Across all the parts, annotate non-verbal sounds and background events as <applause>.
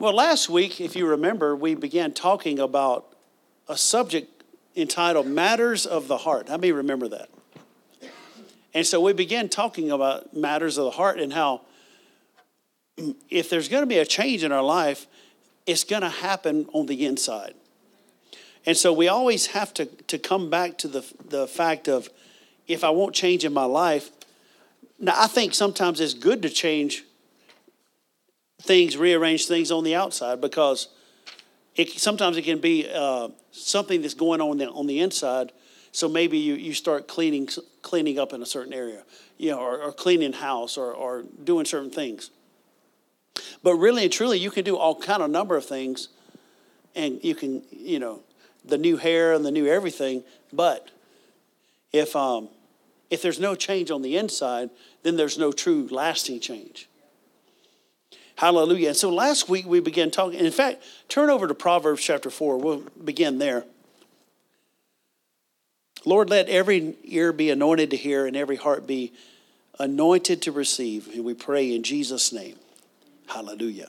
Well, last week, if you remember, we began talking about a subject entitled Matters of the Heart. How many remember that? And so we began talking about matters of the heart and how if there's going to be a change in our life, it's going to happen on the inside. And so we always have to, to come back to the, the fact of if I won't change in my life, now I think sometimes it's good to change things, rearrange things on the outside because it, sometimes it can be uh, something that's going on the, on the inside. So maybe you, you start cleaning cleaning up in a certain area, you know, or, or cleaning house or, or doing certain things. But really and truly, you can do all kind of number of things, and you can, you know, the new hair and the new everything. But if um, if there's no change on the inside, then there's no true lasting change. Hallelujah. And so last week we began talking. In fact, turn over to Proverbs chapter 4. We'll begin there. Lord, let every ear be anointed to hear and every heart be anointed to receive. And we pray in Jesus' name. Hallelujah.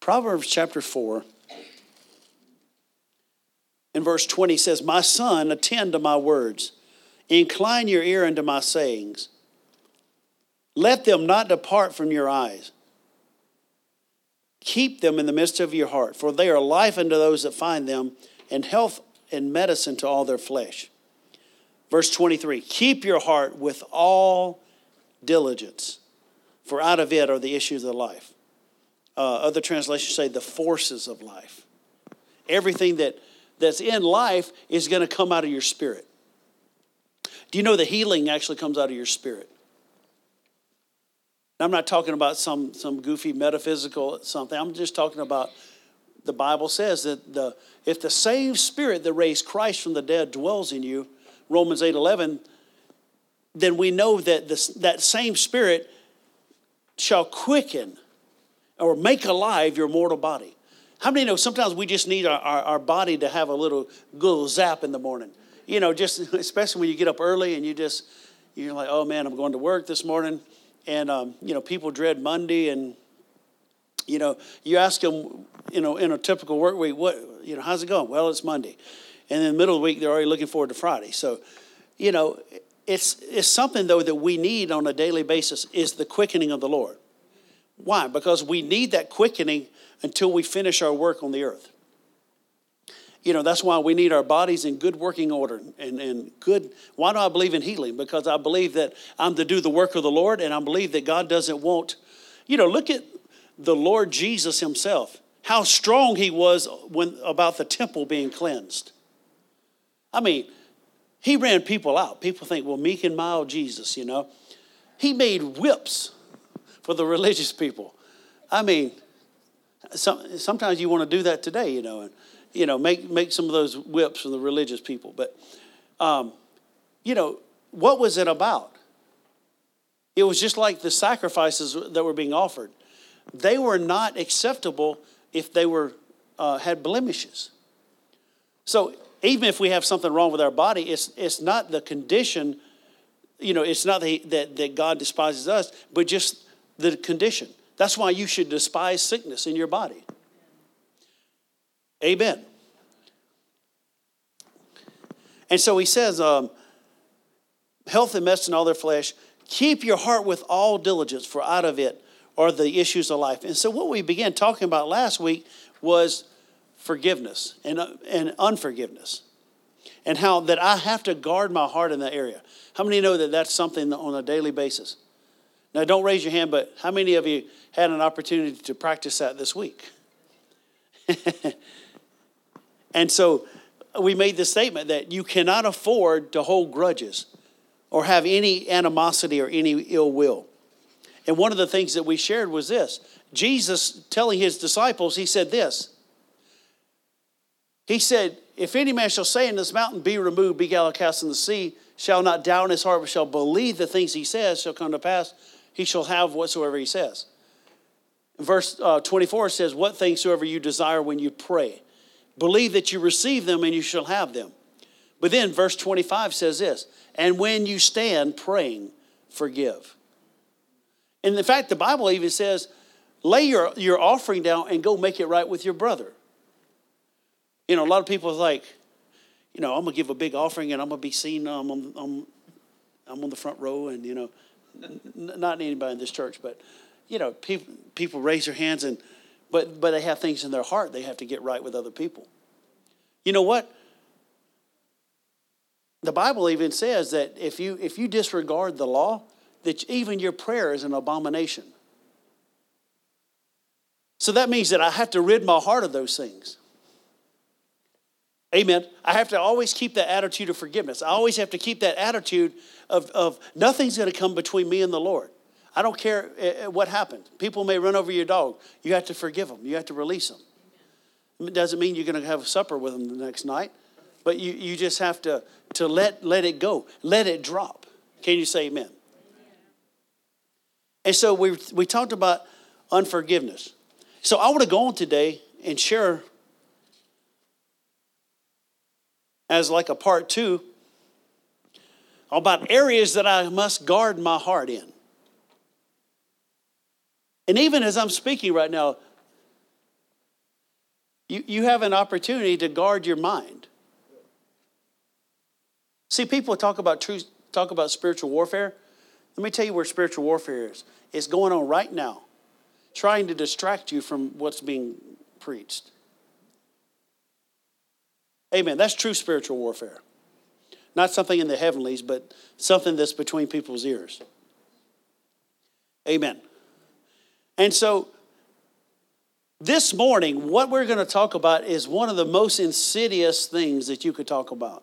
Proverbs chapter 4 in verse 20 says, My son, attend to my words, incline your ear unto my sayings. Let them not depart from your eyes. Keep them in the midst of your heart, for they are life unto those that find them, and health and medicine to all their flesh. Verse 23 Keep your heart with all diligence, for out of it are the issues of life. Uh, other translations say the forces of life. Everything that that's in life is going to come out of your spirit. Do you know the healing actually comes out of your spirit? I'm not talking about some, some goofy metaphysical something. I'm just talking about the Bible says that the, if the same spirit that raised Christ from the dead dwells in you, Romans 8 11, then we know that this, that same spirit shall quicken or make alive your mortal body. How many know sometimes we just need our, our, our, body to have a little little zap in the morning? You know, just <laughs> especially when you get up early and you just, you're like, oh man, I'm going to work this morning. And, um, you know, people dread Monday and, you know, you ask them, you know, in a typical work week, what, you know, how's it going? Well, it's Monday. And in the middle of the week, they're already looking forward to Friday. So, you know, it's, it's something, though, that we need on a daily basis is the quickening of the Lord. Why? Because we need that quickening until we finish our work on the earth. You know, that's why we need our bodies in good working order and, and good. Why do I believe in healing? Because I believe that I'm to do the work of the Lord, and I believe that God doesn't want, you know, look at the Lord Jesus Himself, how strong He was when about the temple being cleansed. I mean, He ran people out. People think, well, meek and mild Jesus, you know. He made whips for the <laughs> religious people. I mean, some, sometimes you want to do that today, you know, and you know make make some of those whips from the religious people. But um, you know, what was it about? It was just like the sacrifices that were being offered. They were not acceptable if they were uh, had blemishes. So even if we have something wrong with our body, it's it's not the condition. You know, it's not that, that, that God despises us, but just the condition. That's why you should despise sickness in your body. Amen. And so he says, um, health and medicine, all their flesh. Keep your heart with all diligence, for out of it are the issues of life. And so, what we began talking about last week was forgiveness and, uh, and unforgiveness, and how that I have to guard my heart in that area. How many know that that's something on a daily basis? Now, don't raise your hand, but how many of you had an opportunity to practice that this week? <laughs> and so we made the statement that you cannot afford to hold grudges or have any animosity or any ill will. And one of the things that we shared was this Jesus telling his disciples, he said this. He said, If any man shall say in this mountain, Be removed, be cast in the sea, shall not doubt in his heart, but shall believe the things he says shall come to pass, he shall have whatsoever he says. Verse uh, 24 says, What things soever you desire when you pray, believe that you receive them and you shall have them. But then verse 25 says this and when you stand praying, forgive. And in fact, the Bible even says, lay your, your offering down and go make it right with your brother. You know, a lot of people are like, you know, I'm to give a big offering and I'm to be seen. Um, I'm, I'm, I'm on the front row, and, you know, not anybody in this church, but, you know, people, people raise their hands, and but, but they have things in their heart they have to get right with other people. You know what? The Bible even says that if you, if you disregard the law, that even your prayer is an abomination. So that means that I have to rid my heart of those things. Amen. I have to always keep that attitude of forgiveness. I always have to keep that attitude of, of nothing's going to come between me and the Lord. I don't care eh, eh, what happened. People may run over your dog. You have to forgive them, you have to release them. It doesn't mean you're going to have supper with them the next night, but you, you just have to, to let, let it go, let it drop. Can you say amen? And so we, we talked about unforgiveness. So I want to go on today and share as like a part two about areas that I must guard my heart in. And even as I'm speaking right now, you, you have an opportunity to guard your mind. See, people talk about truth, talk about spiritual warfare. Let me tell you where spiritual warfare is. It's going on right now, trying to distract you from what's being preached. Amen. That's true spiritual warfare. Not something in the heavenlies, but something that's between people's ears. Amen. And so, this morning, what we're going to talk about is one of the most insidious things that you could talk about.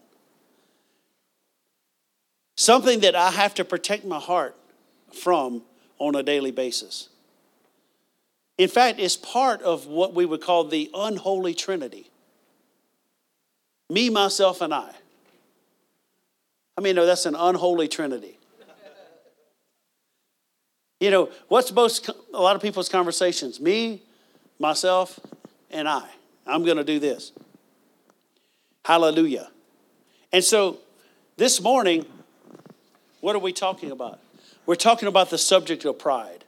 Something that I have to protect my heart from on a daily basis. In fact, it's part of what we would call the unholy trinity me, myself, and I. I mean, no, that's an unholy trinity. You know, what's most, a lot of people's conversations? Me, myself, and I. I'm going to do this. Hallelujah. And so this morning, what are we talking about? We're talking about the subject of pride.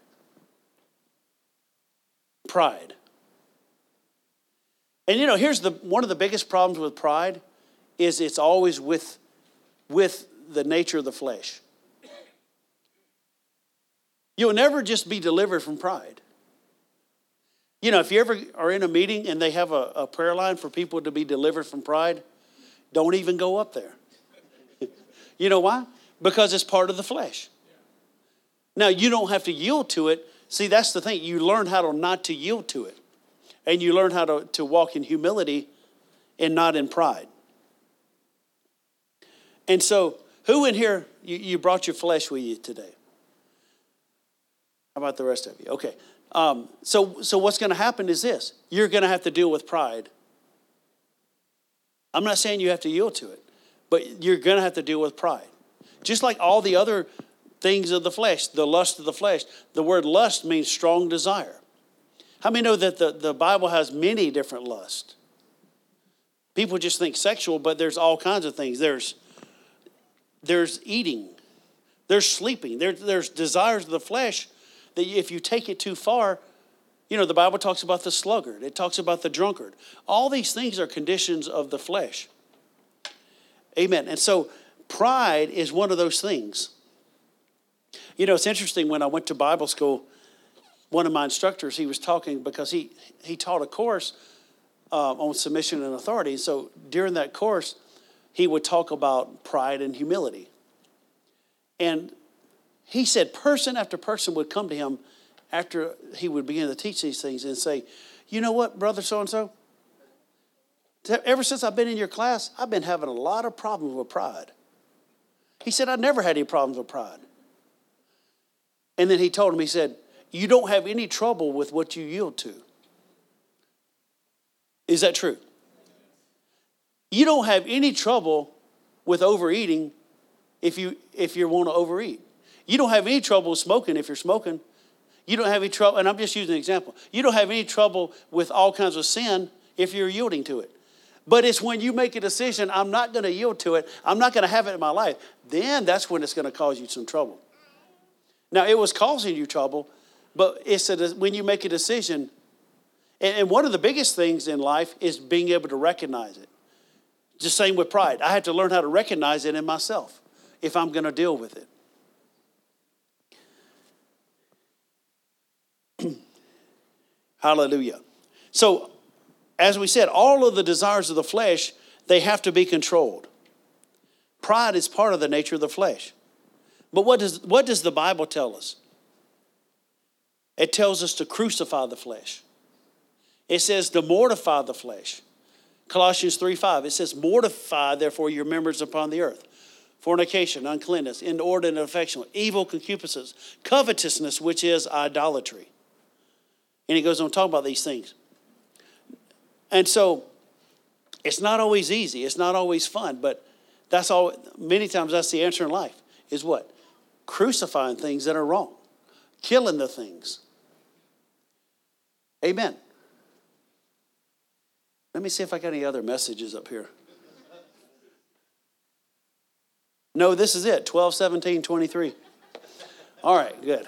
Pride. And you know, here's the one of the biggest problems with pride is it's always with with the nature of the flesh. You'll never just be delivered from pride. You know, if you ever are in a meeting and they have a, a prayer line for people to be delivered from pride, don't even go up there. <laughs> you know why? Because it's part of the flesh. Now, you don't have to yield to it. See, that's the thing. You learn how to not to yield to it. And you learn how to, to walk in humility and not in pride. And so, who in here, you, you brought your flesh with you today? How about the rest of you? Okay. Um, so, so what's going to happen is this you're going to have to deal with pride. I'm not saying you have to yield to it, but you're going to have to deal with pride. Just like all the other things of the flesh, the lust of the flesh. The word lust means strong desire. How many know that the, the Bible has many different lusts? People just think sexual, but there's all kinds of things. There's, there's eating, there's sleeping, there, there's desires of the flesh that if you take it too far, you know, the Bible talks about the sluggard, it talks about the drunkard. All these things are conditions of the flesh. Amen. And so pride is one of those things. You know, it's interesting when I went to Bible school, one of my instructors, he was talking because he, he taught a course uh, on submission and authority. So during that course, he would talk about pride and humility. And he said person after person would come to him after he would begin to teach these things and say, You know what, brother so and so? Ever since I've been in your class, I've been having a lot of problems with pride. He said, I never had any problems with pride. And then he told him, he said, You don't have any trouble with what you yield to. Is that true? You don't have any trouble with overeating if you if you want to overeat. You don't have any trouble with smoking if you're smoking. You don't have any trouble, and I'm just using an example. You don't have any trouble with all kinds of sin if you're yielding to it. But it's when you make a decision, I'm not going to yield to it, I'm not going to have it in my life, then that's when it's going to cause you some trouble. Now, it was causing you trouble, but it's a, when you make a decision, and one of the biggest things in life is being able to recognize it. Just same with pride. I had to learn how to recognize it in myself if I'm going to deal with it. <clears throat> Hallelujah. So, as we said, all of the desires of the flesh, they have to be controlled. Pride is part of the nature of the flesh. But what does, what does the Bible tell us? It tells us to crucify the flesh. It says to mortify the flesh. Colossians 3 5, it says, Mortify therefore your members upon the earth. Fornication, uncleanness, inordinate affection, evil concupiscence, covetousness, which is idolatry. And he goes on to talk about these things. And so it's not always easy, it's not always fun, but that's all many times that's the answer in life is what? Crucifying things that are wrong, killing the things. Amen. Let me see if I got any other messages up here. No, this is it 12, 17, 23. All right, good.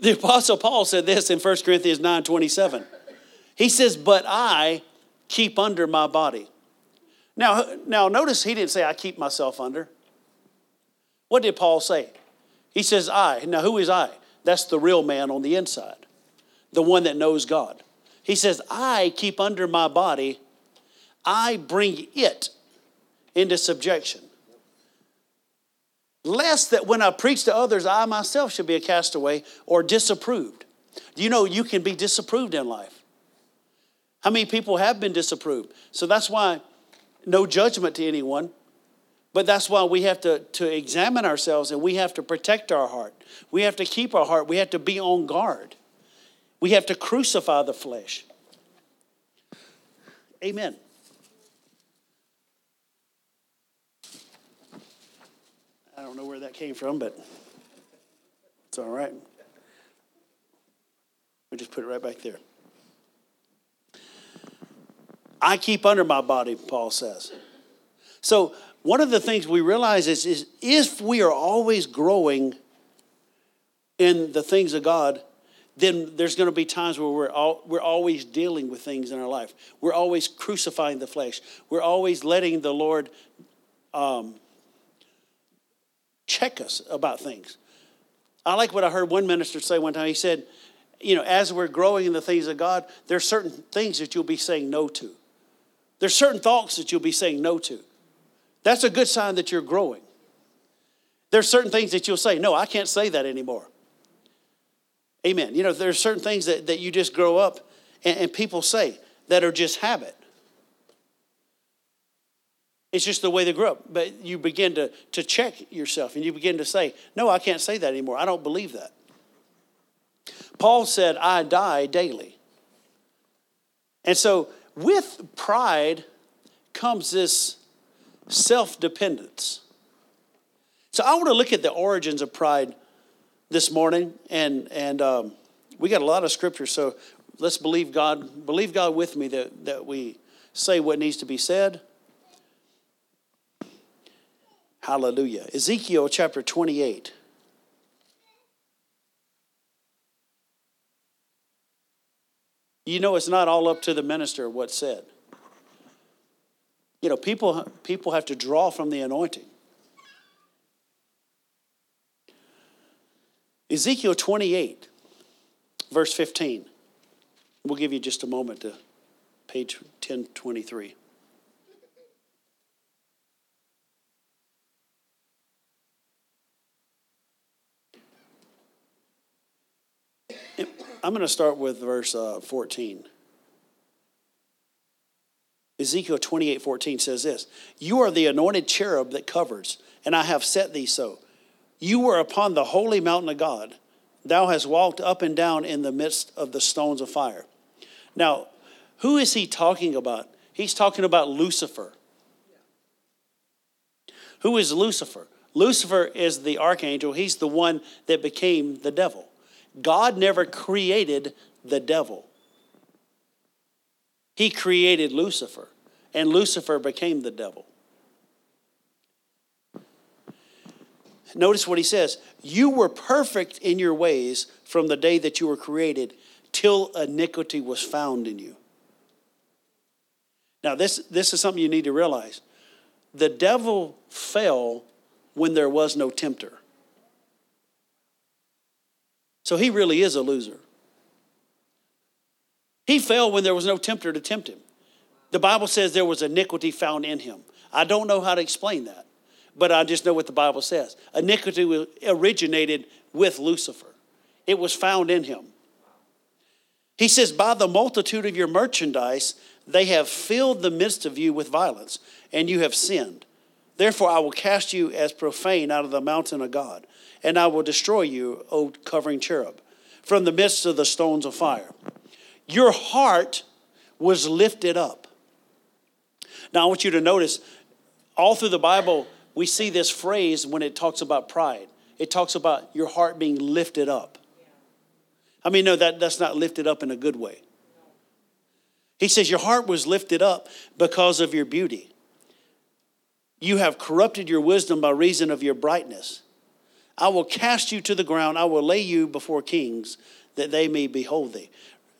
The Apostle Paul said this in 1 Corinthians 9 27. He says, But I keep under my body. Now, now notice he didn't say, I keep myself under. What did Paul say? He says, I. Now, who is I? That's the real man on the inside, the one that knows God. He says, I keep under my body, I bring it into subjection lest that when I preach to others, I myself should be a castaway or disapproved. You know you can be disapproved in life? How many people have been disapproved? So that's why no judgment to anyone, but that's why we have to, to examine ourselves and we have to protect our heart. We have to keep our heart. We have to be on guard. We have to crucify the flesh. Amen. I don't know where that came from, but it's all right. We just put it right back there. I keep under my body, Paul says. So, one of the things we realize is, is if we are always growing in the things of God, then there's going to be times where we're, all, we're always dealing with things in our life. We're always crucifying the flesh. We're always letting the Lord um, check us about things. I like what I heard one minister say one time. He said, you know, as we're growing in the things of God, there's certain things that you'll be saying no to. There's certain thoughts that you'll be saying no to. That's a good sign that you're growing. There's certain things that you'll say, no, I can't say that anymore. Amen. You know, there's certain things that, that you just grow up and, and people say that are just habit. It's just the way they grew up. But you begin to, to check yourself and you begin to say, No, I can't say that anymore. I don't believe that. Paul said, I die daily. And so with pride comes this self dependence. So I want to look at the origins of pride this morning, and and um, we got a lot of scripture. So let's believe God. Believe God with me that that we say what needs to be said, Hallelujah. Ezekiel chapter 28. You know, it's not all up to the minister what's said. You know, people, people have to draw from the anointing. Ezekiel 28, verse 15. We'll give you just a moment to page 1023. I'm going to start with verse uh, 14. Ezekiel 28 14 says this You are the anointed cherub that covers, and I have set thee so. You were upon the holy mountain of God. Thou hast walked up and down in the midst of the stones of fire. Now, who is he talking about? He's talking about Lucifer. Who is Lucifer? Lucifer is the archangel. He's the one that became the devil. God never created the devil. He created Lucifer, and Lucifer became the devil. Notice what he says You were perfect in your ways from the day that you were created till iniquity was found in you. Now, this, this is something you need to realize. The devil fell when there was no tempter. So he really is a loser. He fell when there was no tempter to tempt him. The Bible says there was iniquity found in him. I don't know how to explain that, but I just know what the Bible says. Iniquity originated with Lucifer, it was found in him. He says, By the multitude of your merchandise, they have filled the midst of you with violence, and you have sinned. Therefore, I will cast you as profane out of the mountain of God, and I will destroy you, O covering cherub, from the midst of the stones of fire. Your heart was lifted up. Now, I want you to notice all through the Bible, we see this phrase when it talks about pride. It talks about your heart being lifted up. I mean, no, that, that's not lifted up in a good way. He says, Your heart was lifted up because of your beauty. You have corrupted your wisdom by reason of your brightness. I will cast you to the ground. I will lay you before kings that they may behold thee.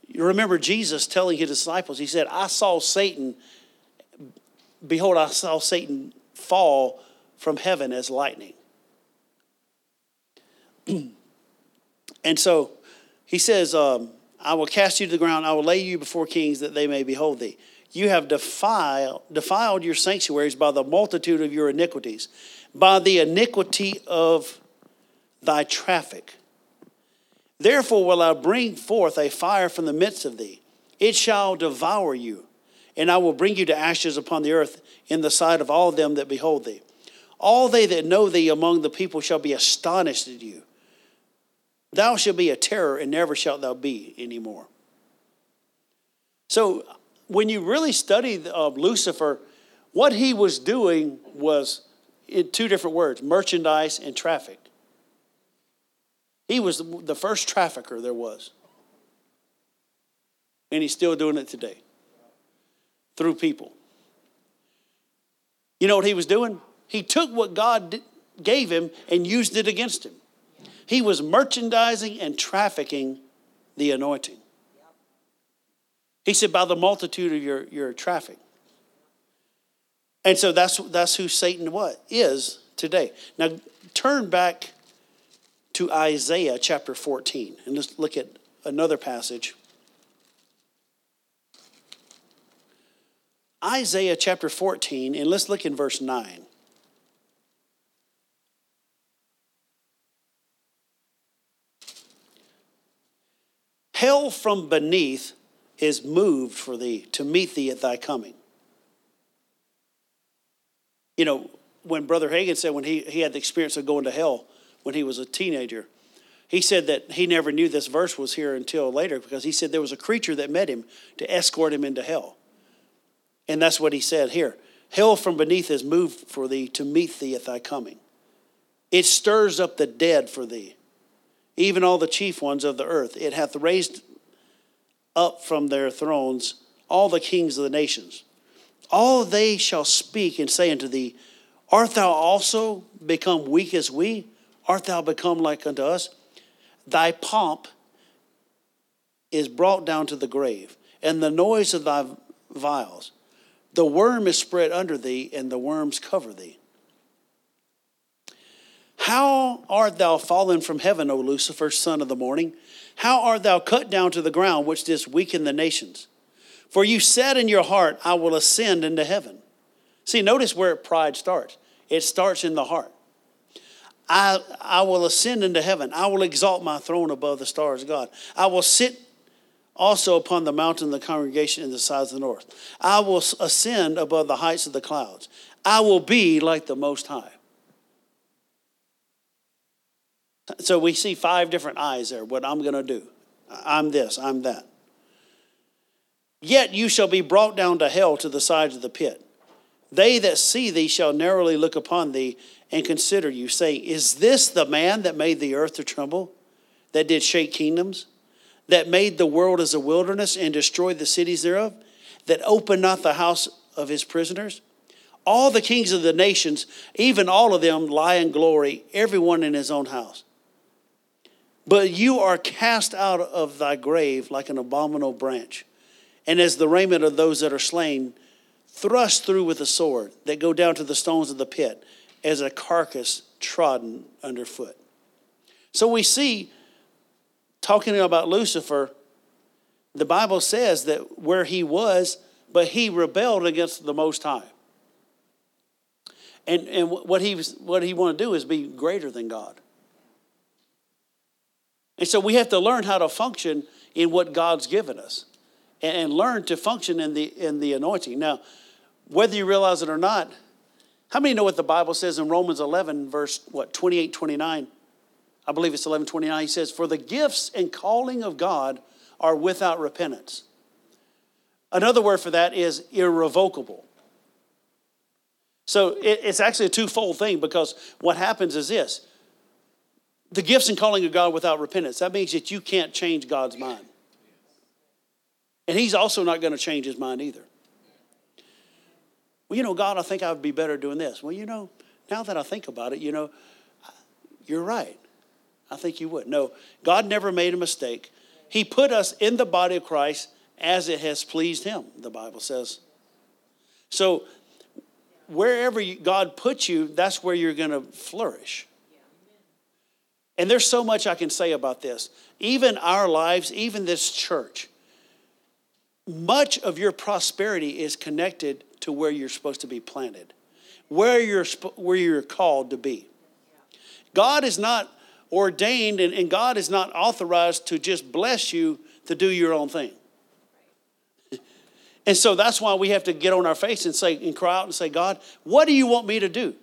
You remember Jesus telling his disciples, He said, I saw Satan, behold, I saw Satan fall from heaven as lightning. <clears throat> and so he says, um, I will cast you to the ground, I will lay you before kings that they may behold thee. You have defiled, defiled your sanctuaries by the multitude of your iniquities, by the iniquity of thy traffic. Therefore will I bring forth a fire from the midst of thee. It shall devour you, and I will bring you to ashes upon the earth in the sight of all them that behold thee. All they that know thee among the people shall be astonished at you. Thou shalt be a terror, and never shalt thou be anymore. So, when you really study uh, Lucifer, what he was doing was in two different words merchandise and traffic. He was the first trafficker there was. And he's still doing it today through people. You know what he was doing? He took what God gave him and used it against him. He was merchandising and trafficking the anointing. He said, by the multitude of your, your traffic. And so that's, that's who Satan what is today. Now turn back to Isaiah chapter 14. And let's look at another passage. Isaiah chapter 14, and let's look in verse 9. Hell from beneath is moved for thee to meet thee at thy coming. You know, when Brother Hagin said when he, he had the experience of going to hell, when he was a teenager. He said that he never knew this verse was here until later because he said there was a creature that met him to escort him into hell. And that's what he said here Hell from beneath is moved for thee to meet thee at thy coming. It stirs up the dead for thee, even all the chief ones of the earth. It hath raised up from their thrones all the kings of the nations. All they shall speak and say unto thee, Art thou also become weak as we? art thou become like unto us? Thy pomp is brought down to the grave, and the noise of thy viols. The worm is spread under thee, and the worms cover thee. How art thou fallen from heaven, O Lucifer, son of the morning? How art thou cut down to the ground, which didst weaken the nations? For you said in your heart, I will ascend into heaven. See, notice where pride starts. It starts in the heart. I, I will ascend into heaven. I will exalt my throne above the stars of God. I will sit also upon the mountain of the congregation in the sides of the north. I will ascend above the heights of the clouds. I will be like the Most High. So we see five different eyes there, what I'm going to do. I'm this, I'm that. Yet you shall be brought down to hell to the sides of the pit. They that see thee shall narrowly look upon thee and consider you, saying, Is this the man that made the earth to tremble, that did shake kingdoms, that made the world as a wilderness and destroyed the cities thereof? that opened not the house of his prisoners? All the kings of the nations, even all of them, lie in glory, everyone in his own house. But you are cast out of thy grave like an abominable branch, and as the raiment of those that are slain, thrust through with a sword, that go down to the stones of the pit, as a carcass trodden underfoot. So we see, talking about Lucifer, the Bible says that where he was, but he rebelled against the Most High. And, and what he, what he want to do is be greater than God. And so we have to learn how to function in what God's given us and, and learn to function in the, in the anointing. Now, whether you realize it or not, how many know what the Bible says in Romans 11, verse what, 28, 29? I believe it's 1129, He says, For the gifts and calling of God are without repentance. Another word for that is irrevocable. So it's actually a twofold thing because what happens is this the gifts and calling of God without repentance. That means that you can't change God's mind. And He's also not going to change His mind either. Well, you know, God, I think I would be better doing this. Well, you know, now that I think about it, you know, you're right. I think you would. No, God never made a mistake. He put us in the body of Christ as it has pleased Him, the Bible says. So, wherever God puts you, that's where you're going to flourish. And there's so much I can say about this. Even our lives, even this church, much of your prosperity is connected to where you're supposed to be planted, where you're, where you're called to be. God is not ordained and, and God is not authorized to just bless you to do your own thing. <laughs> And so that's why we have to get on our face and say and cry out and say, God, what do you want me to do?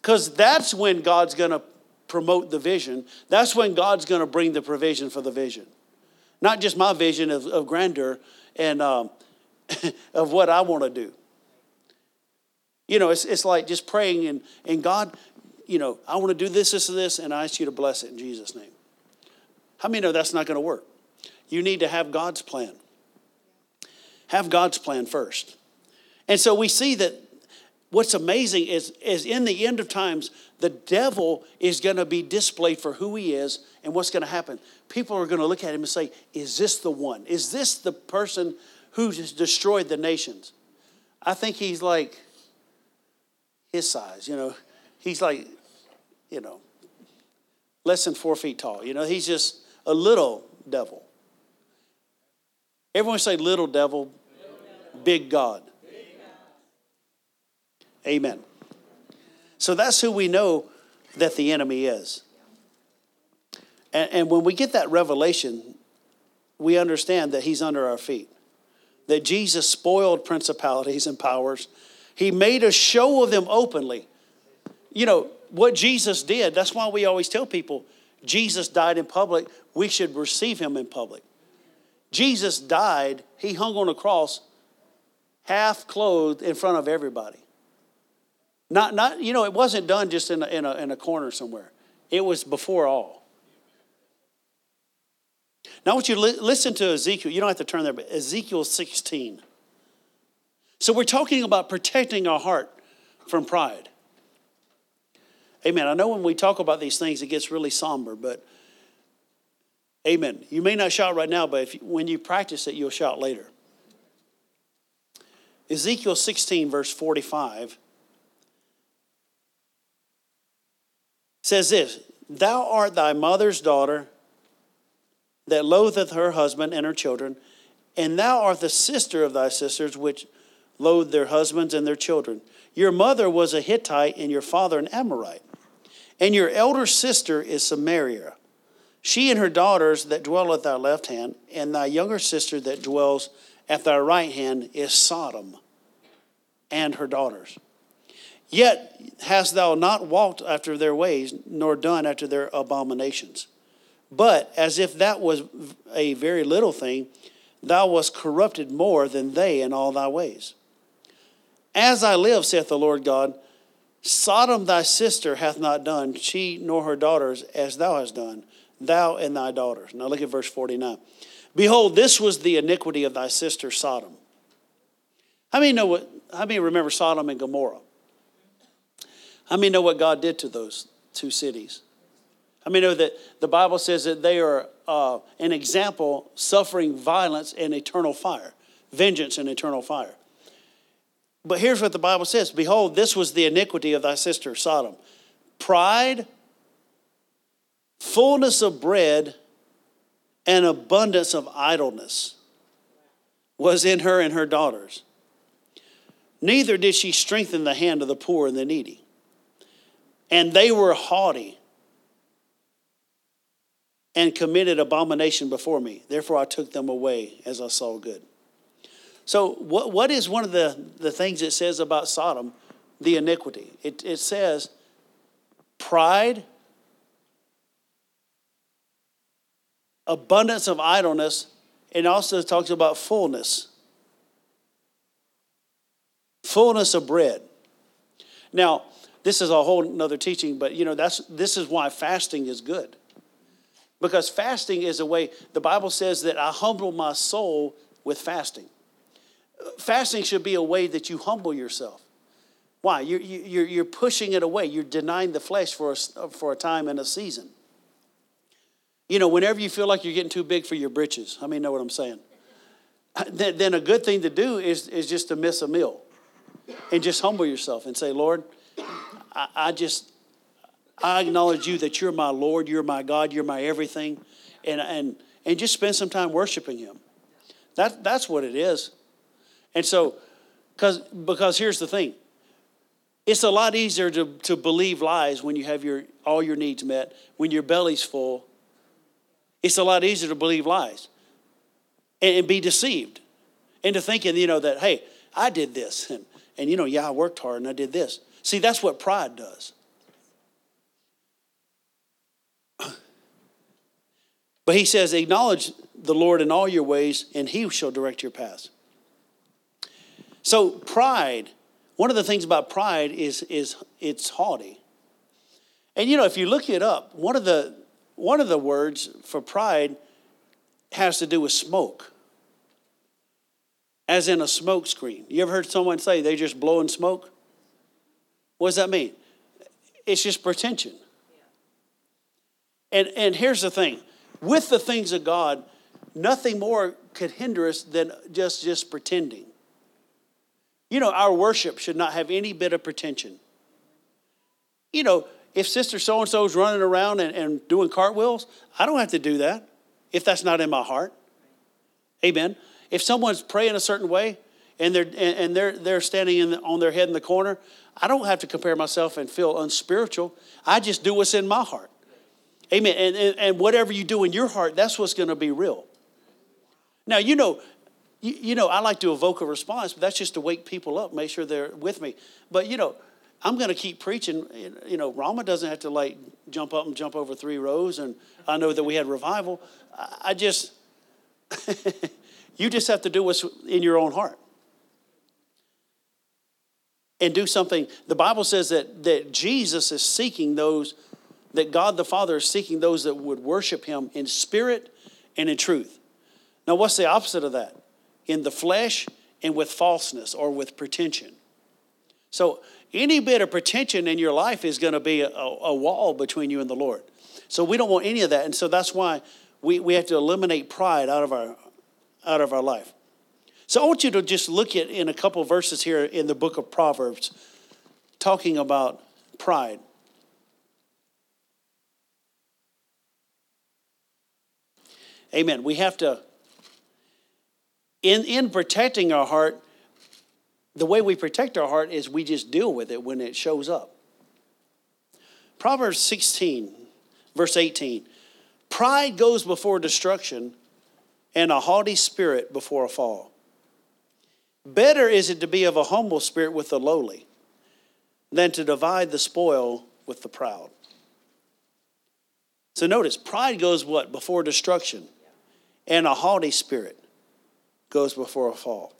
Because that's when God's going to promote the vision. That's when God's going to bring the provision for the vision. Not just my vision of, of grandeur and um, <laughs> of what I want to do. You know, it's, it's like just praying and, and God, you know, I want to do this, this, and this, and I ask you to bless it in Jesus' name. How many know that's not going to work? You need to have God's plan. Have God's plan first. And so we see that what's amazing is, is in the end of times, the devil is going to be displayed for who he is and what's going to happen. People are going to look at him and say, Is this the one? Is this the person who destroyed the nations? I think he's like his size, you know. He's like, you know, less than four feet tall. You know, he's just a little devil. Everyone say little devil, big God. Amen. So that's who we know that the enemy is. And, and when we get that revelation, we understand that he's under our feet. That Jesus spoiled principalities and powers. He made a show of them openly. You know, what Jesus did, that's why we always tell people Jesus died in public, we should receive him in public. Jesus died, he hung on a cross, half clothed in front of everybody. Not, not, you know, it wasn't done just in a, in a, in a corner somewhere. It was before all. Now, I want you to li- listen to Ezekiel. You don't have to turn there, but Ezekiel 16. So, we're talking about protecting our heart from pride. Amen. I know when we talk about these things, it gets really somber, but amen. You may not shout right now, but if, when you practice it, you'll shout later. Ezekiel 16, verse 45 says this Thou art thy mother's daughter that loatheth her husband and her children, and thou art the sister of thy sisters which loathe their husbands and their children. Your mother was a Hittite, and your father an Amorite. And your elder sister is Samaria. She and her daughters that dwell at thy left hand, and thy younger sister that dwells at thy right hand is Sodom and her daughters. Yet hast thou not walked after their ways, nor done after their abominations. But as if that was a very little thing, thou wast corrupted more than they in all thy ways. As I live, saith the Lord God, Sodom thy sister hath not done, she nor her daughters, as thou hast done, thou and thy daughters. Now look at verse 49. Behold, this was the iniquity of thy sister Sodom. How many know what? How many remember Sodom and Gomorrah? How many know what God did to those two cities? How many know that the Bible says that they are uh, an example suffering violence and eternal fire, vengeance and eternal fire? But here's what the Bible says Behold, this was the iniquity of thy sister Sodom pride, fullness of bread, and abundance of idleness was in her and her daughters. Neither did she strengthen the hand of the poor and the needy. And they were haughty and committed abomination before me. Therefore, I took them away as I saw good. So, what, what is one of the, the things it says about Sodom? The iniquity. It, it says pride, abundance of idleness, and also talks about fullness. Fullness of bread. Now, this is a whole another teaching, but you know, that's this is why fasting is good. Because fasting is a way, the Bible says that I humble my soul with fasting. Fasting should be a way that you humble yourself. Why? You're, you're, you're pushing it away. You're denying the flesh for a, for a time and a season. You know, whenever you feel like you're getting too big for your britches, I mean, know what I'm saying? <laughs> Then, then a good thing to do is, is just to miss a meal and just humble yourself and say, Lord, I, I just, I acknowledge you that you're my Lord, you're my God, you're my everything, and, and, and just spend some time worshiping Him. That, that's what it is. And so, cause, because here's the thing it's a lot easier to, to believe lies when you have your, all your needs met, when your belly's full. It's a lot easier to believe lies and, and be deceived into thinking, you know, that, hey, I did this. And, and, you know, yeah, I worked hard and I did this. See, that's what pride does. <clears throat> But he says, acknowledge the Lord in all your ways, and he shall direct your paths. So, pride, one of the things about pride is, is it's haughty. And you know, if you look it up, one of the one of the words for pride has to do with smoke. As in a smoke screen. You ever heard someone say they just blowing smoke? What does that mean? It's just pretension. And and here's the thing. With the things of God, nothing more could hinder us than just just pretending. You know, our worship should not have any bit of pretension. You know, if Sister so and so is running around and, and doing cartwheels, I don't have to do that if that's not in my heart. Amen. If someone's praying a certain way and they're, and they're, they're standing in the, on their head in the corner, I don't have to compare myself and feel unspiritual. I just do what's in my heart. Amen. And, and, and whatever you do in your heart, that's what's going to be real. Now, you know, you, you, know, I like to evoke a response, but that's just to wake people up, make sure they're with me. But, you know, I'm going to keep preaching. You know, Rama doesn't have to like jump up and jump over three rows. And I know that we had revival. I just, <laughs> you just have to do what's in your own heart. And do something. The Bible says that, that Jesus is seeking those, that God the Father is seeking those that would worship him in spirit and in truth. Now, what's the opposite of that? In the flesh and with falseness or with pretension. So, any bit of pretension in your life is going to be a, a, wall between you and the Lord. So, we don't want any of that. And so, that's why we, we have to eliminate pride out of our, out of our life. So, I want you to just look at in a couple verses here in the book of Proverbs talking about pride. Amen. We have to in, in protecting our heart, the way we protect our heart is we just deal with it when it shows up. Proverbs 16, verse 18 Pride goes before destruction, and a haughty spirit before a fall. Better is it to be of a humble spirit with the lowly than to divide the spoil with the proud. So notice, pride goes what? Before destruction, and a haughty spirit goes before a fall.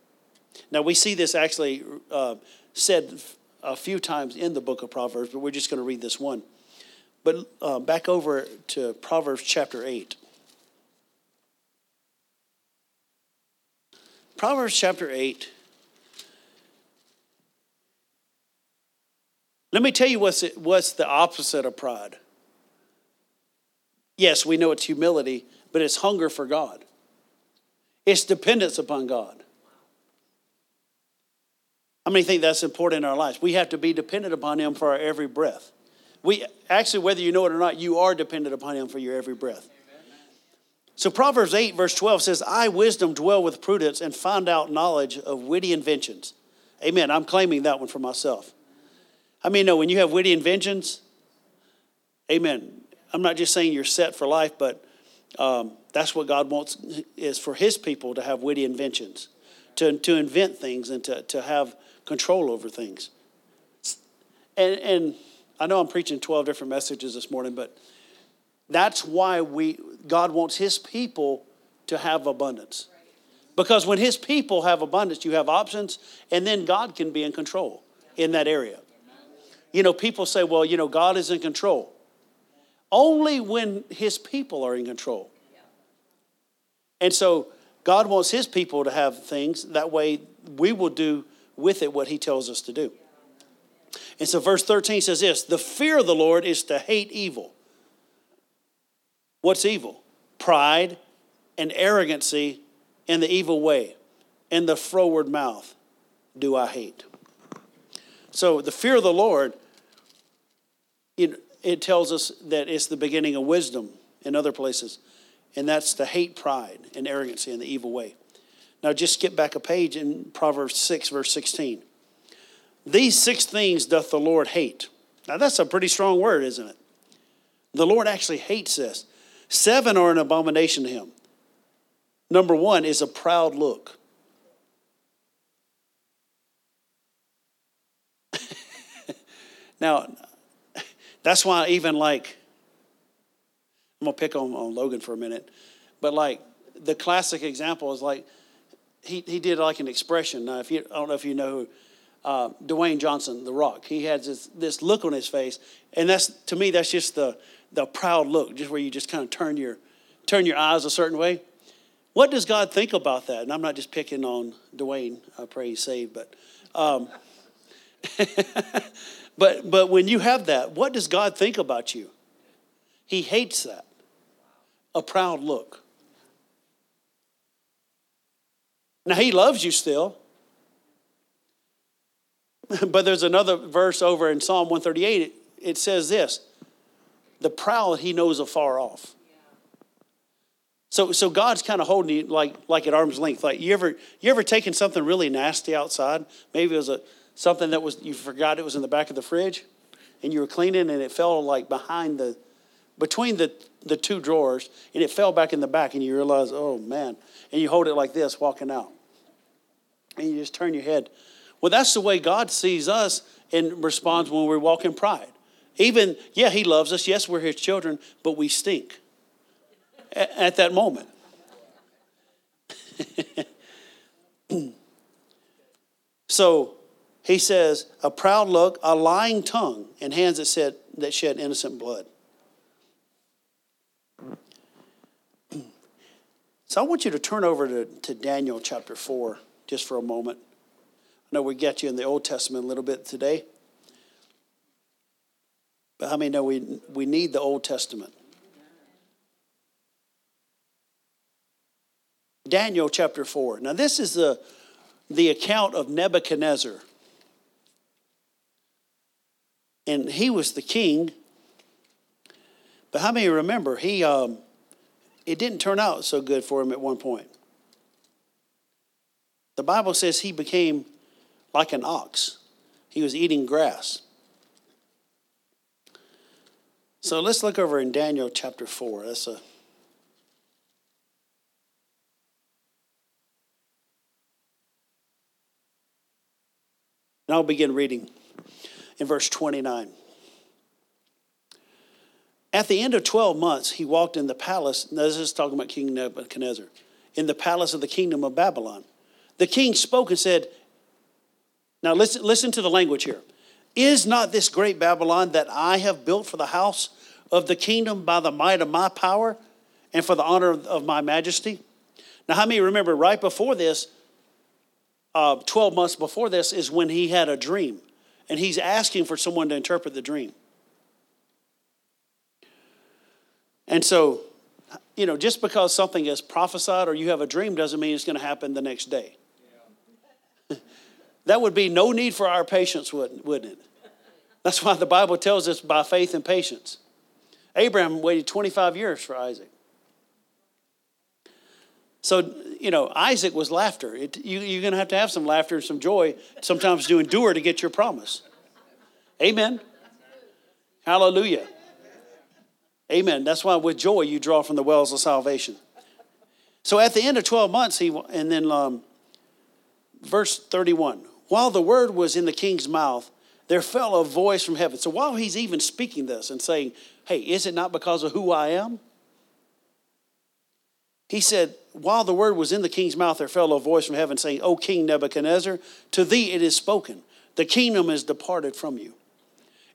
Now, we see this actually uh, said a few times in the book of Proverbs, but we're just going to read this one. But uh, back over to Proverbs chapter 8. Proverbs chapter 8. Let me tell you what's, what's the opposite of pride. Yes, we know it's humility, but it's hunger for God it's dependence upon God. How many think that's important in our lives? We have to be dependent upon Him for our every breath. We actually, whether you know it or not, you are dependent upon Him for your every breath. So Proverbs 8, verse 12 says, I, wisdom, dwell with prudence and find out knowledge of witty inventions. Amen. I'm claiming that one for myself. I mean, no, when you have witty inventions, amen. I'm not just saying you're set for life, but um, that's what God wants is for His people to have witty inventions, to, to invent things and to, to have control over things. And, and I know I'm preaching 12 different messages this morning, but that's why we, God wants His people to have abundance. Because when His people have abundance, you have options, and then God can be in control in that area. You know, people say, well, you know, God is in control. Only when His people are in control. And so God wants His people to have things. That way we will do with it what he tells us to do. And so, verse 13 says this The fear of the Lord is to hate evil. What's evil? Pride and arrogancy and the evil way and the froward mouth do I hate. So, the fear of the Lord, it, it tells us that it's the beginning of wisdom in other places, and that's to hate pride and arrogancy and the evil way. Now just skip back a page in Proverbs 6, verse 16. These six things doth the Lord hate. Now that's a pretty strong word, isn't it? The Lord actually hates this. Seven are an abomination to him. Number one is a proud look. <laughs> now, that's why even like, I'm to pick on, on Logan for a minute, but like the classic example is like he, he did like an expression. Now, if you, I don't know if you know who, uh, Dwayne Johnson, The Rock. He has this, this look on his face, and that's to me that's just the the proud look, just where you just kind of turn your turn your eyes a certain way. What does God think about that? And I'm not just picking on Dwayne. I pray he's saved, but. Um, <laughs> but but when you have that, what does God think about you? He hates that. A proud look. Now, he loves you still. <laughs> But there's another verse over in Psalm 138. It, it says this The proud he knows afar off. So, so God's kind of holding you like, like at arm's length. Like you ever, you ever taken something really nasty outside? Maybe it was a, something that was, you forgot it was in the back of the fridge and you were cleaning and it fell like behind the, between the, the two drawers and it fell back in the back and you realize, oh man. And you hold it like this walking out and you just turn your head. Well, that's the way God sees us and responds when we walk in pride. Even, yeah, He loves us. Yes, we're His children, but we stink at, at that moment. <laughs> so he says, a proud look, a lying tongue, and hands that, said, that shed innocent blood. So I want you to turn over to, to Daniel chapter 4 just for a moment. I know we get you in the Old Testament a little bit today. But how many know we, we need the Old Testament? Daniel chapter 4. Now, this is the, the account of Nebuchadnezzar. And he was the king. But how many remember he um, it didn't turn out so good for him at one point. The Bible says he became like an ox, he was eating grass. So let's look over in Daniel chapter 4. That's a And I'll begin reading in verse 29. At the end of 12 months, he walked in the palace. Now, this is talking about King Nebuchadnezzar, in the palace of the kingdom of Babylon. The king spoke and said, Now listen, listen to the language here. Is not this great Babylon that I have built for the house of the kingdom by the might of my power and for the honor of my majesty? Now, how many remember right before this, uh, 12 months before this, is when he had a dream. And he's asking for someone to interpret the dream. And so, you know, just because something is prophesied or you have a dream doesn't mean it's going to happen the next day. <laughs> that would be no need for our patience, wouldn't, wouldn't it? That's why the Bible tells us by faith and patience. Abraham waited 25 years for Isaac. So, you know, Isaac was laughter. It, you, you're going to have to have some laughter and some joy sometimes to endure to get your promise. Amen. Hallelujah. Amen. That's why with joy you draw from the wells of salvation. So at the end of 12 months, he, and then um, verse 31 while the word was in the king's mouth, there fell a voice from heaven. So while he's even speaking this and saying, Hey, is it not because of who I am? He said, While the word was in the king's mouth, there fell a voice from heaven saying, O King Nebuchadnezzar, to thee it is spoken, the kingdom is departed from you.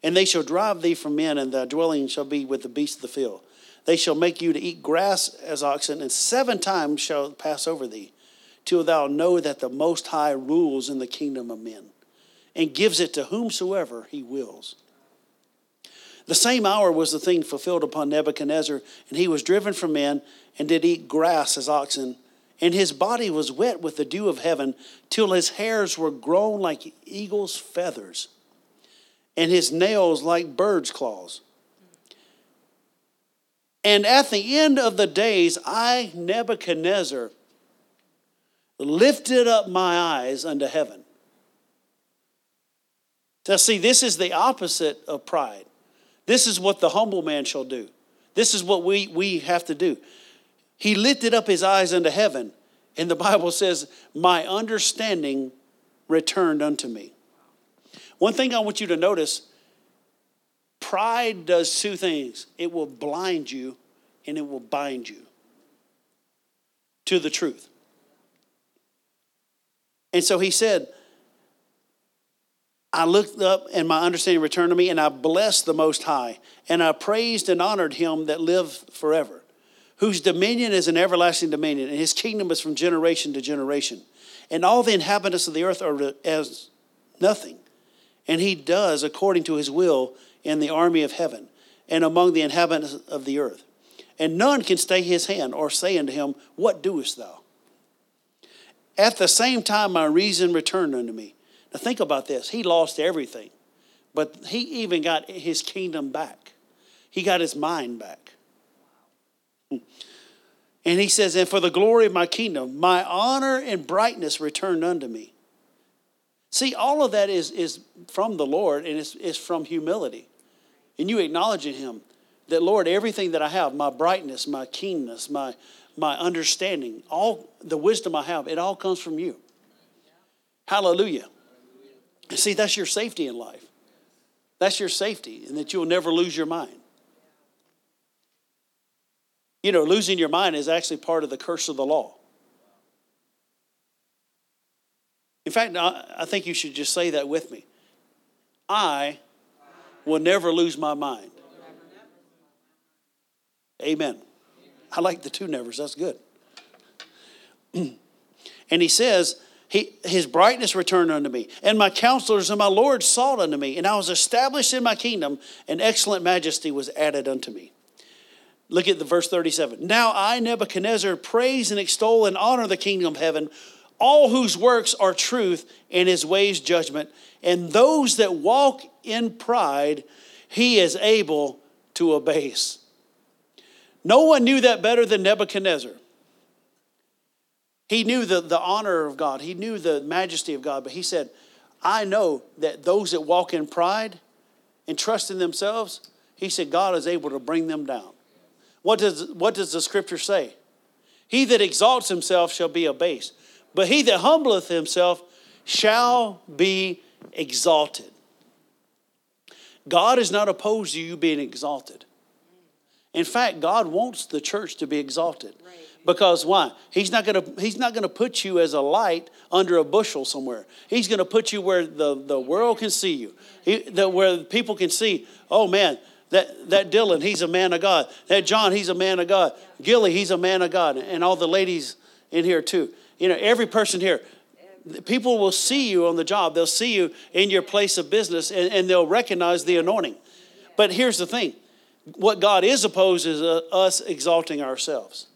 And they shall drive thee from men, and thy dwelling shall be with the beasts of the field. They shall make you to eat grass as oxen, and seven times shall pass over thee, till thou know that the Most High rules in the kingdom of men, and gives it to whomsoever he wills. The same hour was the thing fulfilled upon Nebuchadnezzar, and he was driven from men, and did eat grass as oxen. And his body was wet with the dew of heaven, till his hairs were grown like eagle's feathers and his nails like birds' claws. And at the end of the days, I, Nebuchadnezzar, lifted up my eyes unto heaven. Now, see, this is the opposite of pride. This is what the humble man shall do. This is what we, we have to do. He lifted up his eyes unto heaven, and the Bible says, My understanding returned unto me. One thing I want you to notice pride does two things it will blind you and it will bind you to the truth. And so he said, I looked up and my understanding returned to me, and I blessed the Most High, and I praised and honored him that live forever, whose dominion is an everlasting dominion, and his kingdom is from generation to generation. And all the inhabitants of the earth are as nothing and he does according to his will in the army of heaven and among the inhabitants of the earth. And none can stay his hand or say unto him, What doest thou? At the same time, my reason returned unto me. Now, think about this. He lost everything, but he even got his kingdom back, he got his mind back. And he says, And for the glory of my kingdom, my honor and brightness returned unto me. See, all of that is, is from the Lord and it's, it's from humility. And you acknowledging Him that, Lord, everything that I have, my brightness, my keenness, my, my understanding, all the wisdom I have, it all comes from you. Hallelujah. See, that's your safety in life. That's your safety, and that you'll never lose your mind. You know, losing your mind is actually part of the curse of the law. In fact, I think you should just say that with me. I will never lose my mind. Amen. I like the two nevers. That's good. <clears throat> and he says, he, his brightness returned unto me, and my counselors and my Lord sought unto me, and I was established in my kingdom, and excellent majesty was added unto me. Look at the verse 37. Now I, Nebuchadnezzar, praise and extol and honor the kingdom of heaven, all whose works are truth and his ways judgment, and those that walk in pride, he is able to abase. No one knew that better than Nebuchadnezzar. He knew the, the honor of God, he knew the majesty of God, but he said, I know that those that walk in pride and trust in themselves, he said, God is able to bring them down. What does, what does the scripture say? He that exalts himself shall be abased. But he that humbleth himself shall be exalted. God is not opposed to you being exalted. In fact, God wants the church to be exalted. Right. Because why? He's not gonna He's not gonna put you as a light under a bushel somewhere. He's gonna put you where the, the world can see you. He, the, where people can see, oh man, that, that Dylan, he's a man of God. That John, he's a man of God. Gilly, he's a man of God. And all the ladies in here too. You know, every person here, People will see you on the job, they'll see you in your place of business, and, and they'll recognize the anointing. But here's the thing what God is opposed is uh, us exalting ourselves.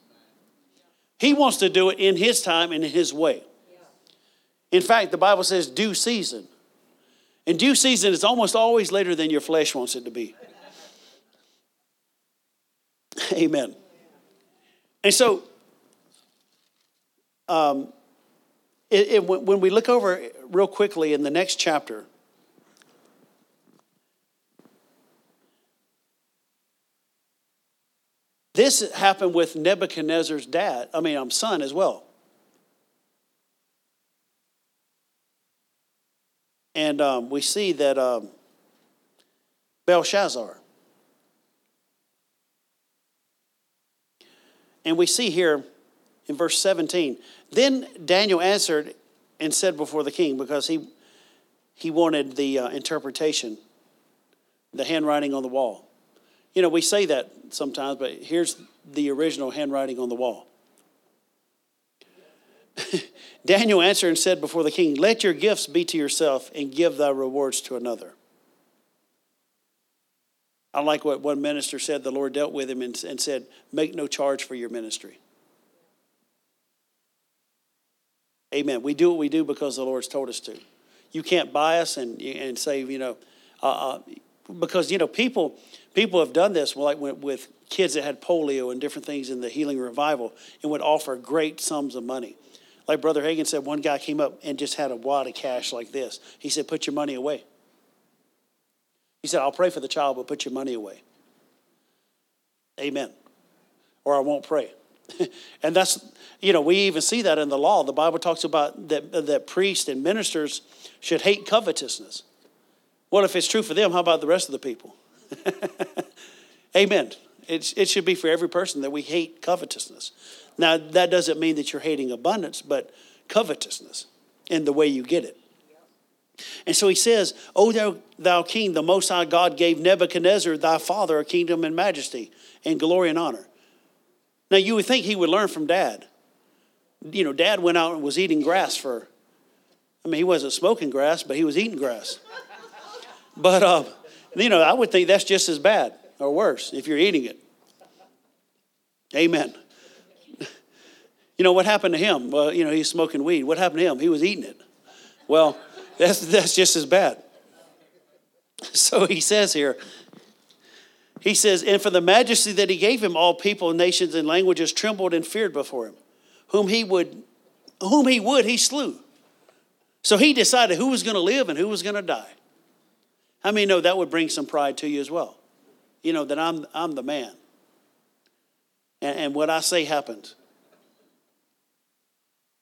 He wants to do it in His time and in His way. In fact, the Bible says due season. And due season is almost always later than your flesh wants it to be. <laughs> Amen. And so, um, it, it, when we look over real quickly in the next chapter, this happened with Nebuchadnezzar's dad, I mean, um, son as well. And um, we see that um, Belshazzar, and we see here in verse 17, then Daniel answered and said before the king, because he, he wanted the uh, interpretation, the handwriting on the wall. You know, we say that sometimes, but here's the original handwriting on the wall. <laughs> Daniel answered and said before the king, Let your gifts be to yourself and give thy rewards to another. I like what one minister said. The Lord dealt with him and, and said, Make no charge for your ministry. Amen. We do what we do because the Lord's told us to. You can't buy us and, and say, you know, uh, uh, because, you know, people, people have done this like with kids that had polio and different things in the healing revival and would offer great sums of money. Like Brother Hagin said, one guy came up and just had a wad of cash like this. He said, Put your money away. He said, I'll pray for the child, but put your money away. Amen. Or I won't pray. <laughs> and that's, you know, we even see that in the law. The Bible talks about that, that priests and ministers should hate covetousness. Well, if it's true for them, how about the rest of the people? <laughs> Amen. It's, it should be for every person that we hate covetousness. Now, that doesn't mean that you're hating abundance, but covetousness and the way you get it. And so he says, O thou, thou king, the Most High God gave Nebuchadnezzar thy father a kingdom and majesty and glory and honor. Now, you would think he would learn from dad. You know, dad went out and was eating grass for, I mean, he wasn't smoking grass, but he was eating grass. But, uh, you know, I would think that's just as bad or worse if you're eating it. Amen. <laughs> You know, what happened to him? Well, you know, he's smoking weed. What happened to him? He was eating it. Well, that's, that's just as bad. So he says here, he says, And for the majesty that he gave him, all people, nations, and languages trembled and feared before him. Whom he would, whom he would, he slew. So he decided who was going to live and who was going to die. How many know that would bring some pride to you as well? You know, that I'm, I'm the man. And, and what I say happens.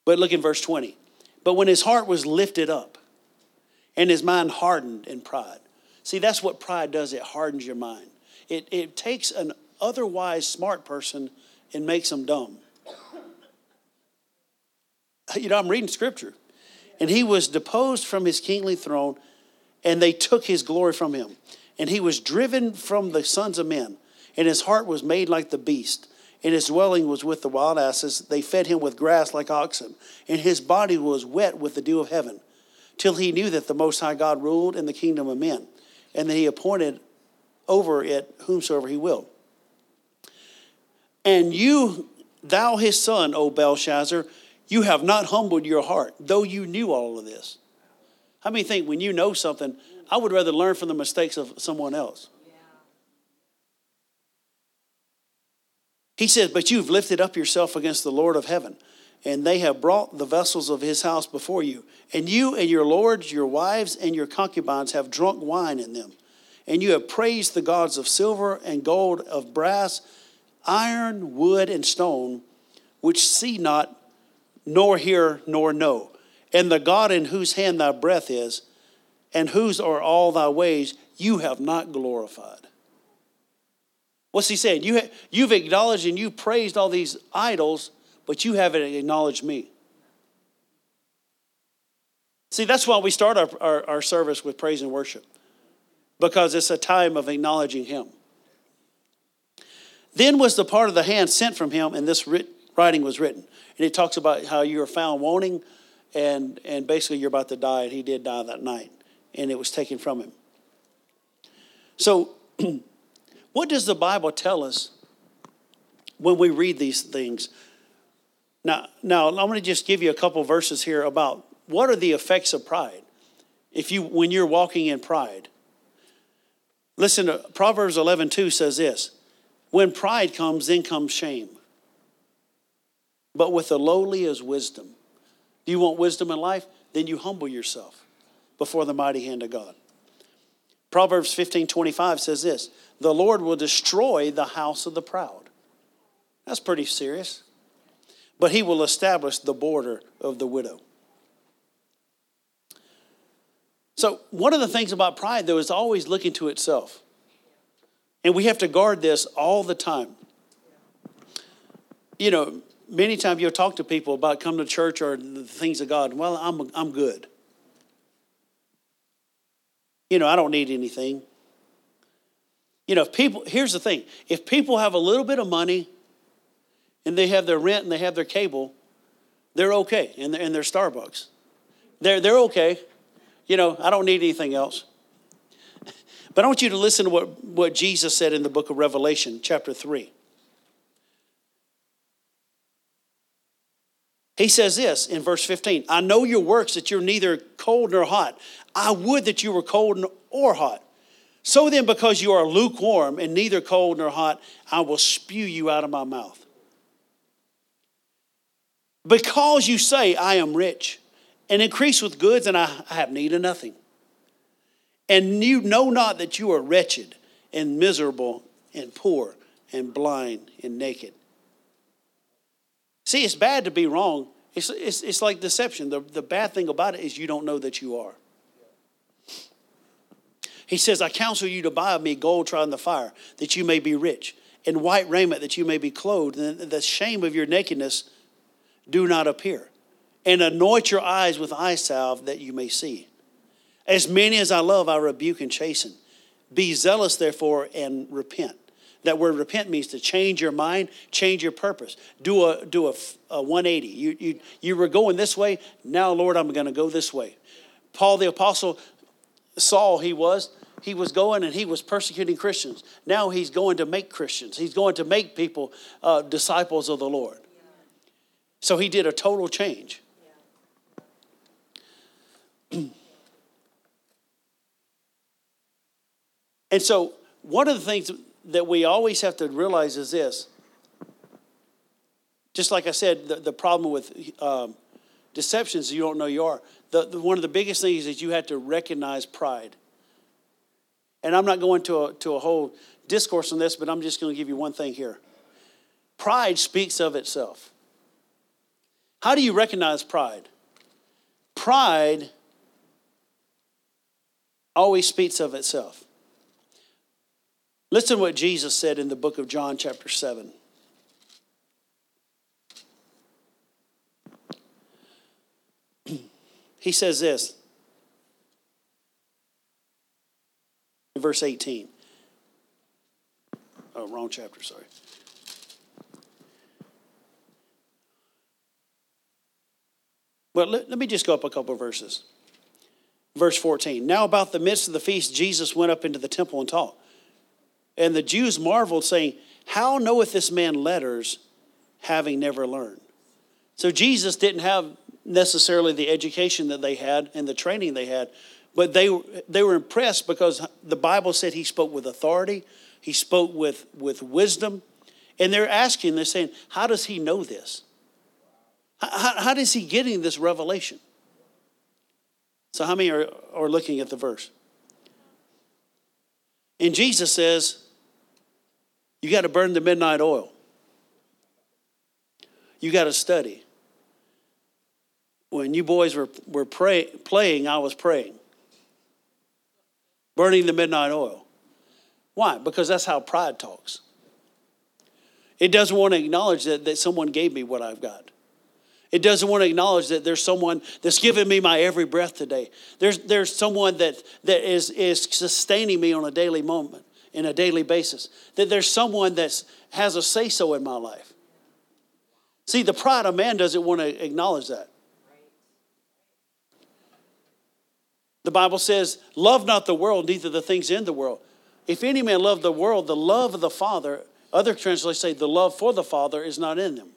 But look in verse 20. But when his heart was lifted up and his mind hardened in pride. See, that's what pride does it hardens your mind. It, it takes an otherwise smart person and makes them dumb. <laughs> You know, I'm reading scripture. And he was deposed from his kingly throne, and they took his glory from him. And he was driven from the sons of men, and his heart was made like the beast and his dwelling was with the wild asses. They fed him with grass like oxen, and his body was wet with the dew of heaven, till he knew that the Most High God ruled in the kingdom of men, and that he appointed over it whomsoever he will. And you, thou his son, O Belshazzar, you have not humbled your heart, though you knew all of this. How many think when you know something, I would rather learn from the mistakes of someone else? He says, But you've lifted up yourself against the Lord of heaven, and they have brought the vessels of his house before you. And you and your lords, your wives, and your concubines have drunk wine in them. And you have praised the gods of silver and gold, of brass, iron, wood, and stone, which see not, nor hear, nor know. And the God in whose hand thy breath is, and whose are all thy ways, you have not glorified. What's he saying? You, you've acknowledged and you've praised all these idols, but you haven't acknowledged me. See, that's why we start our, our, our service with praise and worship, because it's a time of acknowledging him. Then was the part of the hand sent from him, and this writ, writing was written. And it talks about how you were found wanting, and, and basically you're about to die, and he did die that night, and it was taken from him. So, <clears throat> what does the Bible tell us when we read these things? Now, now I'm going to just give you a couple verses here about what are the effects of pride. If you when you're walking in pride. Listen to Proverbs 11:2 says this, when pride comes then comes shame. But with the lowly is wisdom. Do you want wisdom in life? Then you humble yourself before the mighty hand of God. Proverbs 15 25 says this The Lord will destroy the house of the proud. That's pretty serious. But he will establish the border of the widow. So, one of the things about pride, though, is always looking to itself. And we have to guard this all the time. You know, many times you'll talk to people about coming to church or the things of God. Well, I'm, I'm good. You know, I don't need anything. You know, if people, here's the thing if people have a little bit of money and they have their rent and they have their cable, they're okay. And they're, and their Starbucks. They're, they're okay. You know, I don't need anything else. <laughs> But I want you to listen to what, what Jesus said in the book of Revelation, chapter 3. He says this in verse 15 I know your works that you're neither cold nor hot. I would that you were cold or hot. So then, because you are lukewarm and neither cold nor hot, I will spew you out of my mouth. Because you say, I am rich and increase with goods, and I have need of nothing. And you know not that you are wretched and miserable and poor and blind and naked. See, it's bad to be wrong. It's, it's, it's like deception. The, the bad thing about it is you don't know that you are. He says, I counsel you to buy of me gold tried in the fire, that you may be rich, and white raiment, that you may be clothed, and the shame of your nakedness do not appear. And anoint your eyes with eye salve, that you may see. As many as I love, I rebuke and chasten. Be zealous, therefore, and repent. That word repent means to change your mind, change your purpose. Do a, do a, a 180. You, you, you were going this way, now, Lord, I'm going to go this way. Paul the Apostle, Saul, he was, he was going and he was persecuting Christians. Now he's going to make Christians, he's going to make people uh, disciples of the Lord. So he did a total change. <clears throat> and so, one of the things that we always have to realize is this. Just like I said, the, the problem with um, deceptions, you don't know you are. The, the, one of the biggest things is you have to recognize pride. And I'm not going to a, to a whole discourse on this, but I'm just going to give you one thing here. Pride speaks of itself. How do you recognize pride? Pride always speaks of itself. Listen to what Jesus said in the book of John, chapter 7. <clears throat> he says this in verse 18. Oh, wrong chapter, sorry. Well, let, let me just go up a couple of verses. Verse 14. Now, about the midst of the feast, Jesus went up into the temple and taught. And the Jews marveled, saying, How knoweth this man letters, having never learned? So Jesus didn't have necessarily the education that they had and the training they had, but they, they were impressed because the Bible said he spoke with authority, he spoke with, with wisdom. And they're asking, they're saying, How does he know this? How, how does he getting this revelation? So, how many are, are looking at the verse? And Jesus says, You got to burn the midnight oil. You got to study. When you boys were, were pray, playing, I was praying. Burning the midnight oil. Why? Because that's how pride talks. It doesn't want to acknowledge that, that someone gave me what I've got. It doesn't want to acknowledge that there's someone that's giving me my every breath today. There's, there's someone that, that is, is sustaining me on a daily moment, in a daily basis. That there's someone that has a say so in my life. See, the pride of man doesn't want to acknowledge that. The Bible says, Love not the world, neither the things in the world. If any man love the world, the love of the Father, other translations say, the love for the Father is not in them.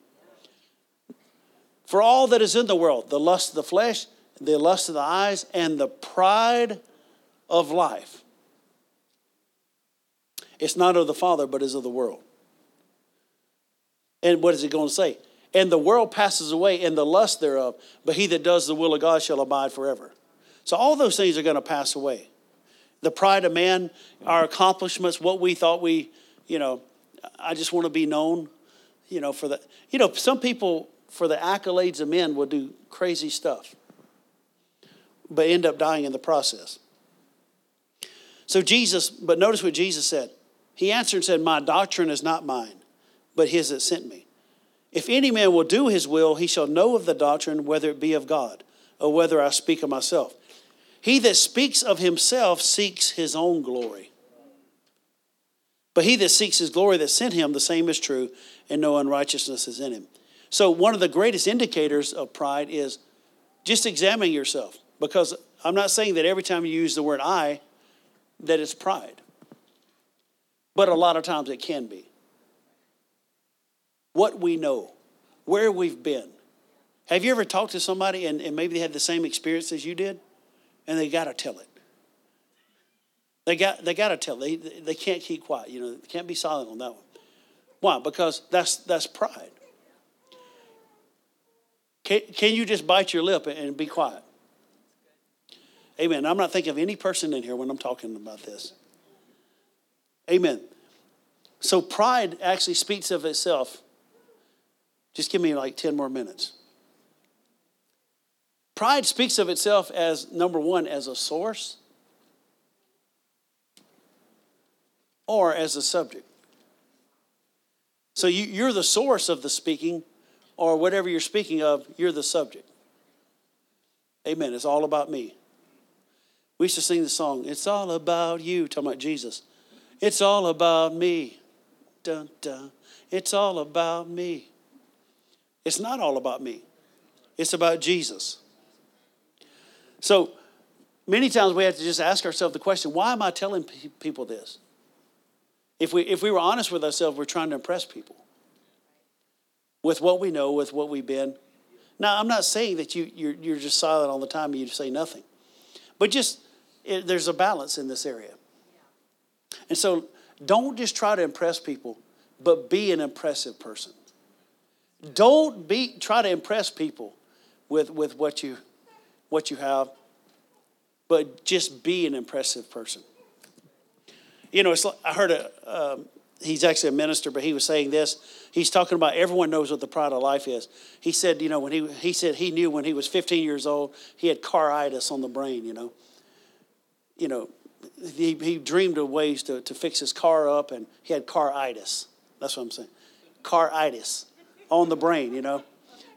For all that is in the world, the lust of the flesh, the lust of the eyes, and the pride of life, it's not of the Father, but is of the world. And what is he going to say? And the world passes away and the lust thereof, but he that does the will of God shall abide forever. So all those things are going to pass away. The pride of man, our accomplishments, what we thought we, you know, I just want to be known, you know, for the, you know, some people for the accolades of men will do crazy stuff, but end up dying in the process. So Jesus, but notice what Jesus said. He answered and said, My doctrine is not mine, but his that sent me. If any man will do his will, he shall know of the doctrine, whether it be of God, or whether I speak of myself. He that speaks of himself seeks his own glory. But he that seeks his glory that sent him, the same is true, and no unrighteousness is in him. So, one of the greatest indicators of pride is just examining yourself. Because I'm not saying that every time you use the word I, that it's pride. But a lot of times it can be. What we know, where we've been. Have you ever talked to somebody and, and maybe they had the same experience as you did? And they got to tell it. They got, they got to tell. They, they can't keep quiet. You know, they can't be silent on that one. Why? Because that's, that's pride. Can, can you just bite your lip and be quiet? Amen. I'm not thinking of any person in here when I'm talking about this. Amen. So pride actually speaks of itself. Just give me like 10 more minutes. Pride speaks of itself as number one, as a source or as a subject. So you, are the source of the speaking, or whatever you're speaking of, you're the subject. Amen. It's all about me. We used to sing the song, It's all about you, talking about Jesus. It's all about me. Dun, dun. It's all about me. It's not all about me, it's about Jesus. So many times we have to just ask ourselves the question why am I telling people this? If we, if we were honest with ourselves, we're trying to impress people with what we know, with what we've been. Now, I'm not saying that you, you're, you're just silent all the time and you say nothing, but just it, there's a balance in this area. And so don't just try to impress people, but be an impressive person. Don't be try to impress people with, with what you what you have, but just be an impressive person. You know, like, I heard a um, he's actually a minister, but he was saying this. He's talking about everyone knows what the pride of life is. He said, you know, when he he said he knew when he was 15 years old, he had caritis on the brain. You know, you know, he, he dreamed of ways to, to fix his car up, and he had caritis. That's what I'm saying, caritis on the brain. You know,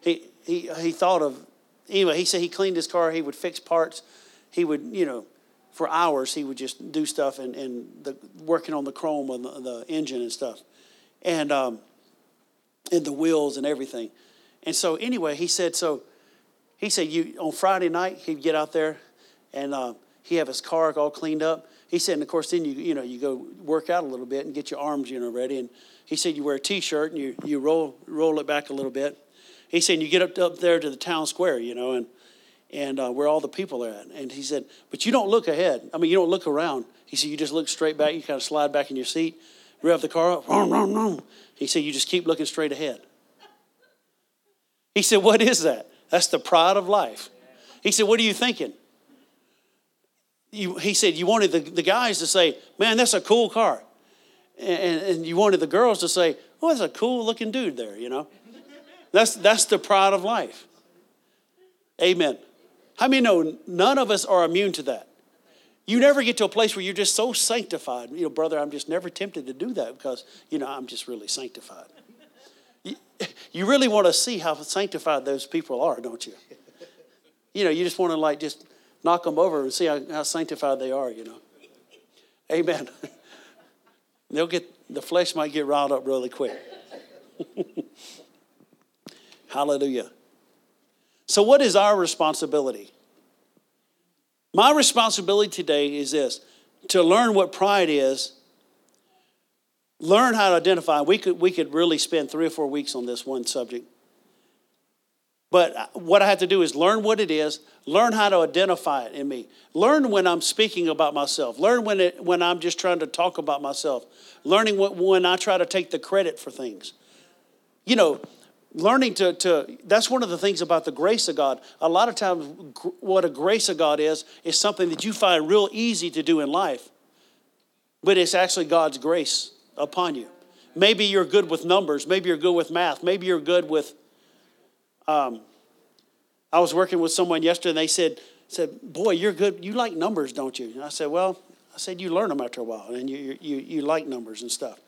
he he he thought of anyway. He said he cleaned his car. He would fix parts. He would you know for hours he would just do stuff and, and the, working on the chrome on the, the engine and stuff and um, and the wheels and everything and so anyway he said so he said you on friday night he'd get out there and uh, he have his car all cleaned up he said and of course then you you know you go work out a little bit and get your arms you know ready and he said you wear a t-shirt and you, you roll roll it back a little bit he said you get up, up there to the town square you know and and uh, where all the people are at. And he said, but you don't look ahead. I mean, you don't look around. He said, you just look straight back. You kind of slide back in your seat, rev the car up. Rum, rum, rum. He said, you just keep looking straight ahead. He said, what is that? That's the pride of life. He said, what are you thinking? You, he said, you wanted the, the guys to say, man, that's a cool car. And, and you wanted the girls to say, oh, that's a cool looking dude there, you know? That's, that's the pride of life. Amen. How many know none of us are immune to that? You never get to a place where you're just so sanctified. You know, brother, I'm just never tempted to do that because, you know, I'm just really sanctified. You, <laughs> you really want to see how sanctified those people are, don't you? You know, you just want to like just knock them over and see how, how sanctified they are, you know. Amen. <laughs> They'll get, the flesh might get riled up really quick. <laughs> Hallelujah. So, what is our responsibility? My responsibility today is this to learn what pride is, learn how to identify. We could, we could really spend three or four weeks on this one subject. But what I have to do is learn what it is, learn how to identify it in me. Learn when I'm speaking about myself. Learn when, it, when I'm just trying to talk about myself. Learning when, when I try to take the credit for things. You know, learning to, to, that's one of the things about the grace of God. A lot of times, what a grace of God is, is something that you find real easy to do in life, but it's actually God's grace upon you. Maybe you're good with numbers. Maybe you're good with math. Maybe you're good with um, I was working with someone yesterday, and they said, said, "Boy, you're good. You like numbers, don't you?" And I said, "Well, I said you learn them after a while, and you you you like numbers and stuff."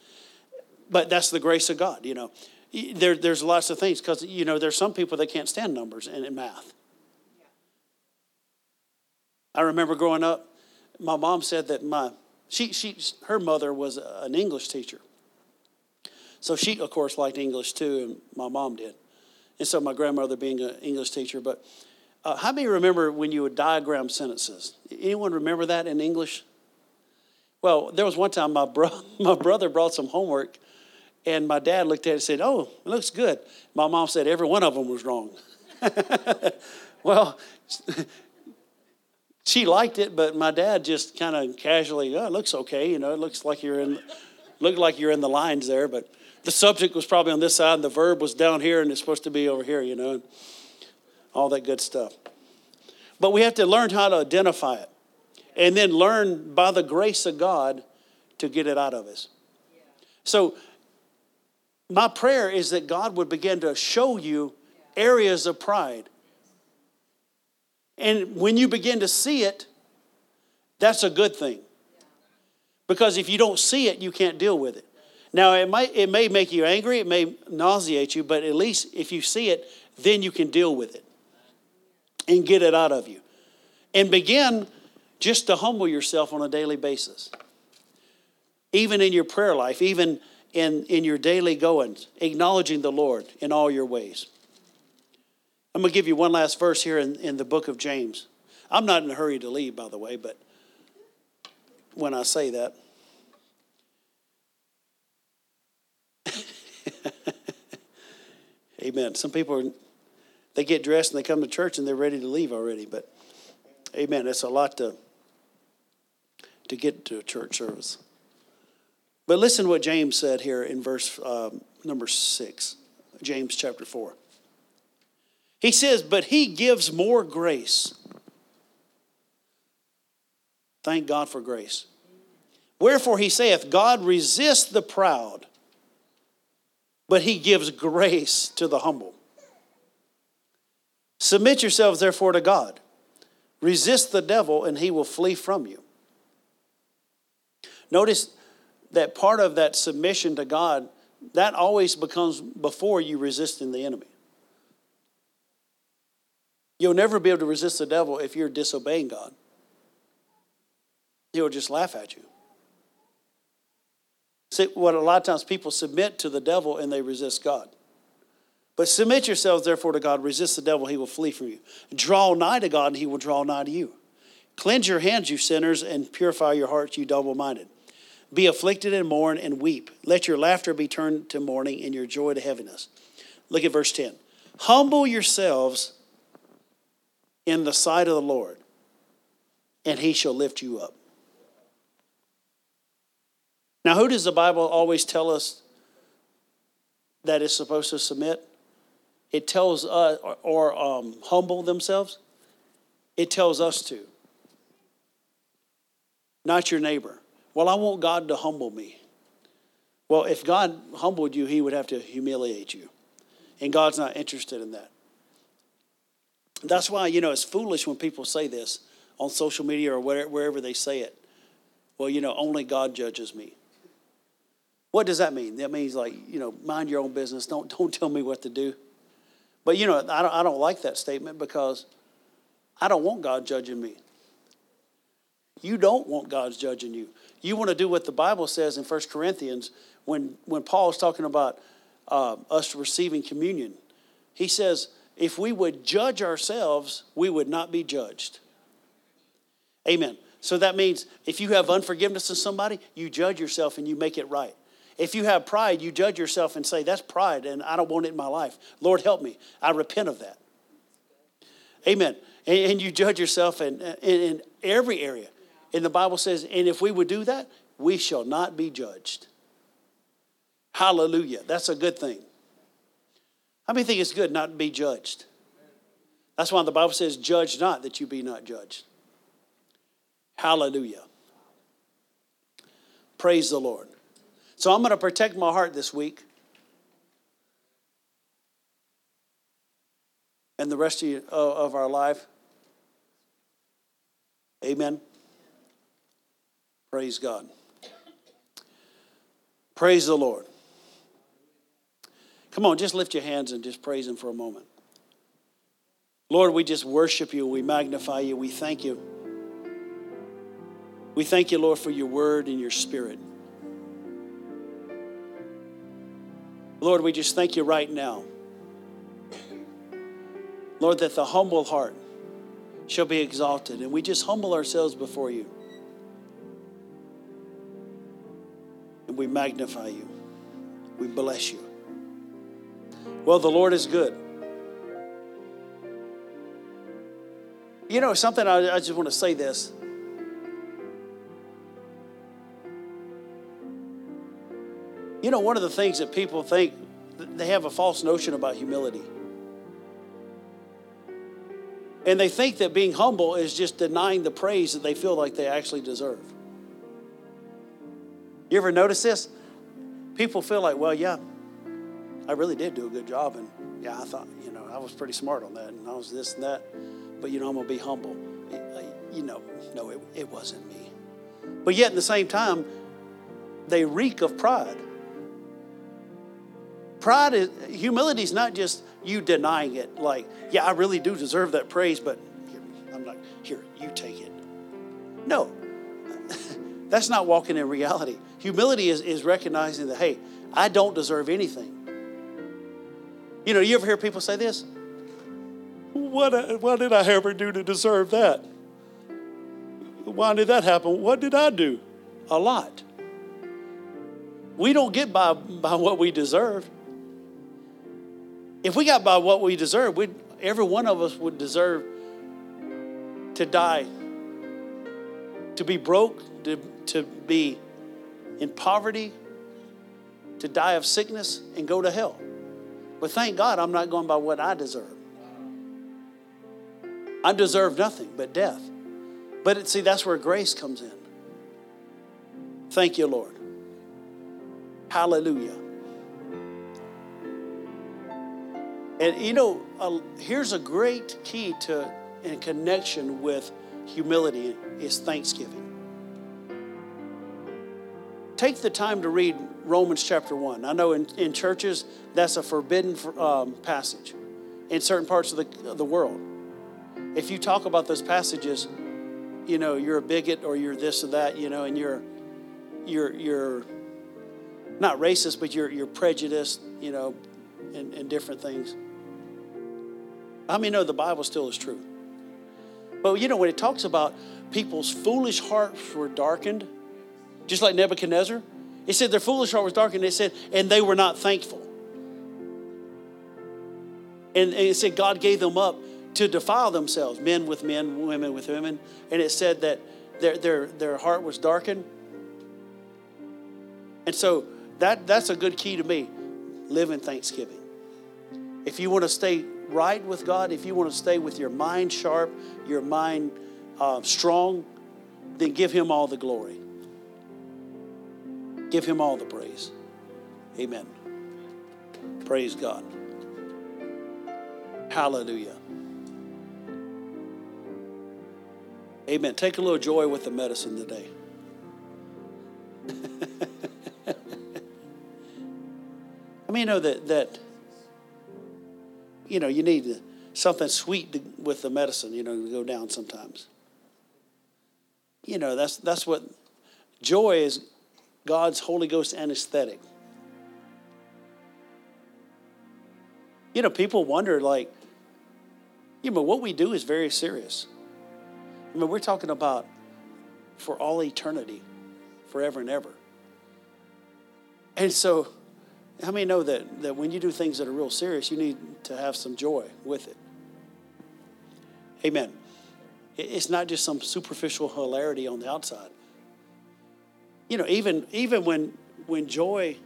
But that's the grace of God, you know. There, there's lots of things because you know there's some people that can't stand numbers and, and math. I remember growing up, my mom said that my she she her mother was an English teacher, so she of course liked English too, and my mom did and so my grandmother being an English teacher. But uh, how many remember when you would diagram sentences? Anyone remember that in English? Well, there was one time my, bro- <laughs> my brother brought some homework, and my dad looked at it and said, Oh, it looks good. My mom said every one of them was wrong. <laughs> well, <laughs> she liked it, but my dad just kind of casually, oh, it looks okay. You know, it looks like you're in, looked like you're in the lines there, but the subject was probably on this side and the verb was down here and it's supposed to be over here, you know, all that good stuff. But we have to learn how to identify it and then learn by the grace of God to get it out of us. So, my prayer is that God would begin to show you areas of pride. And when you begin to see it, that's a good thing. Because if you don't see it, you can't deal with it. Now, it, might, it may make you angry, it may nauseate you, but at least if you see it, then you can deal with it and get it out of you. And begin just to humble yourself on a daily basis. Even in your prayer life, even in, in your daily goings, acknowledging the Lord in all your ways. I'm going to give you one last verse here in, in the book of James. I'm not in a hurry to leave, by the way, but when I say that, <laughs> Amen. Some people are, they get dressed and they come to church and they're ready to leave already. But amen. It's a lot to to get to a church service. But listen to what James said here in verse um, number six, James chapter four. He says, "But he gives more grace." Thank God for grace. Wherefore he saith, God resists the proud but he gives grace to the humble. Submit yourselves, therefore, to God. Resist the devil, and he will flee from you. Notice that part of that submission to God, that always becomes before you resisting the enemy. You'll never be able to resist the devil if you're disobeying God. He'll just laugh at you. See, what a lot of times people submit to the devil and they resist God. But submit yourselves, therefore, to God. Resist the devil, he will flee from you. Draw nigh to God, and he will draw nigh to you. Cleanse your hands, you sinners, and purify your hearts, you double minded. Be afflicted and mourn and weep. Let your laughter be turned to mourning and your joy to heaviness. Look at verse 10. Humble yourselves in the sight of the Lord, and he shall lift you up. Now, who does the Bible always tell us that is supposed to submit? It tells us, or, or um, humble themselves. It tells us to, not your neighbor. Well, I want God to humble me. Well, if God humbled you, He would have to humiliate you. And God's not interested in that. That's why, you know, it's foolish when people say this on social media or wherever they say it. Well, you know, only God judges me. What does that mean? That means like, you know, mind your own business. Don't, don't tell me what to do. But, you know, I don't, I don't like that statement because I don't want God judging me. You don't want God's judging you. You want to do what the Bible says in 1 Corinthians when, when Paul is talking about uh, us receiving communion. He says, if we would judge ourselves, we would not be judged. Amen. So that means if you have unforgiveness of somebody, you judge yourself and you make it right. If you have pride, you judge yourself and say, That's pride and I don't want it in my life. Lord, help me. I repent of that. Amen. And, and you judge yourself in, in, in every area. And the Bible says, And if we would do that, we shall not be judged. Hallelujah. That's a good thing. How many think it's good not to be judged? That's why the Bible says, Judge not that you be not judged. Hallelujah. Praise the Lord. So I'm going to protect my heart this week. And the rest of, of our life. Amen. Praise God. Praise the Lord. Come on, just lift your hands and just praise Him for a moment. Lord, we just worship you. We magnify you. We thank you. We thank you, Lord, for your word and your spirit. Lord, we just thank you right now. Lord, that the humble heart shall be exalted. And we just humble ourselves before you. And we magnify you. We bless you. Well, the Lord is good. You know, something I, I just want to say this. You know, one of the things that people think, they have a false notion about humility. And they think that being humble is just denying the praise that they feel like they actually deserve. You ever notice this? People feel like, well, yeah, I really did do a good job. And yeah, I thought, you know, I was pretty smart on that. And I was this and that. But, you know, I'm going to be humble. Uh, you know, no, it, it wasn't me. But yet, at the same time, they reek of pride. Pride is, humility is not just you denying it, like, yeah, I really do deserve that praise, but I'm like, here, you take it. No, <laughs> that's not walking in reality. Humility is, is recognizing that, hey, I don't deserve anything. You know, you ever hear people say this? What, uh, what did I ever do to deserve that? Why did that happen? What did I do? A lot. We don't get by, by what we deserve. If we got by what we deserve, we'd, every one of us would deserve to die, to be broke, to, to be in poverty, to die of sickness, and go to hell. But thank God I'm not going by what I deserve. I deserve nothing but death. But it, see, that's where grace comes in. Thank you, Lord. Hallelujah. And you know, here's a great key to in connection with humility is thanksgiving. Take the time to read Romans chapter 1. I know in, in churches that's a forbidden um, passage in certain parts of the, of the world. If you talk about those passages, you know, you're a bigot or you're this or that, you know, and you're you're you're not racist, but you're you're prejudiced, you know, and, and different things. How many know the Bible still is true? But you know, when it talks about people's foolish hearts were darkened, just like Nebuchadnezzar, it said their foolish heart was darkened. It said, and they were not thankful. And, and it said God gave them up to defile themselves, men with men, women with women. And it said that their, their, their heart was darkened. And so that, that's a good key to me. Live in thanksgiving. If you want to stay right with God, if you want to stay with your mind sharp, your mind uh, strong, then give Him all the glory. Give Him all the praise. Amen. Praise God. Hallelujah. Amen. Take a little joy with the medicine today. <laughs> I mean, you know that that you know, you need something sweet to, with the medicine, you know, to go down sometimes. You know, that's, that's what joy is God's Holy Ghost anesthetic. You know, people wonder, like, you know, what we do is very serious. I mean, we're talking about for all eternity, forever and ever. And so, how many know that, that when you do things that are real serious, you need to have some joy with it? Amen. It's not just some superficial hilarity on the outside. You know, even even when when joy,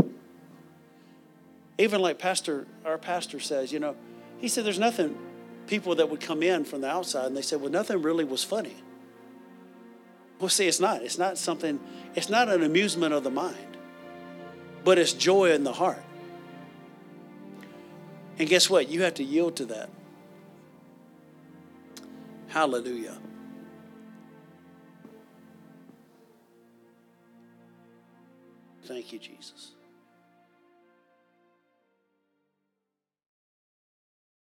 even like Pastor, our pastor says, you know, he said there's nothing people that would come in from the outside and they said, well, nothing really was funny. Well, see, it's not. It's not something, it's not an amusement of the mind, but it's joy in the heart. And guess what? You have to yield to that. Hallelujah. Thank you, Jesus.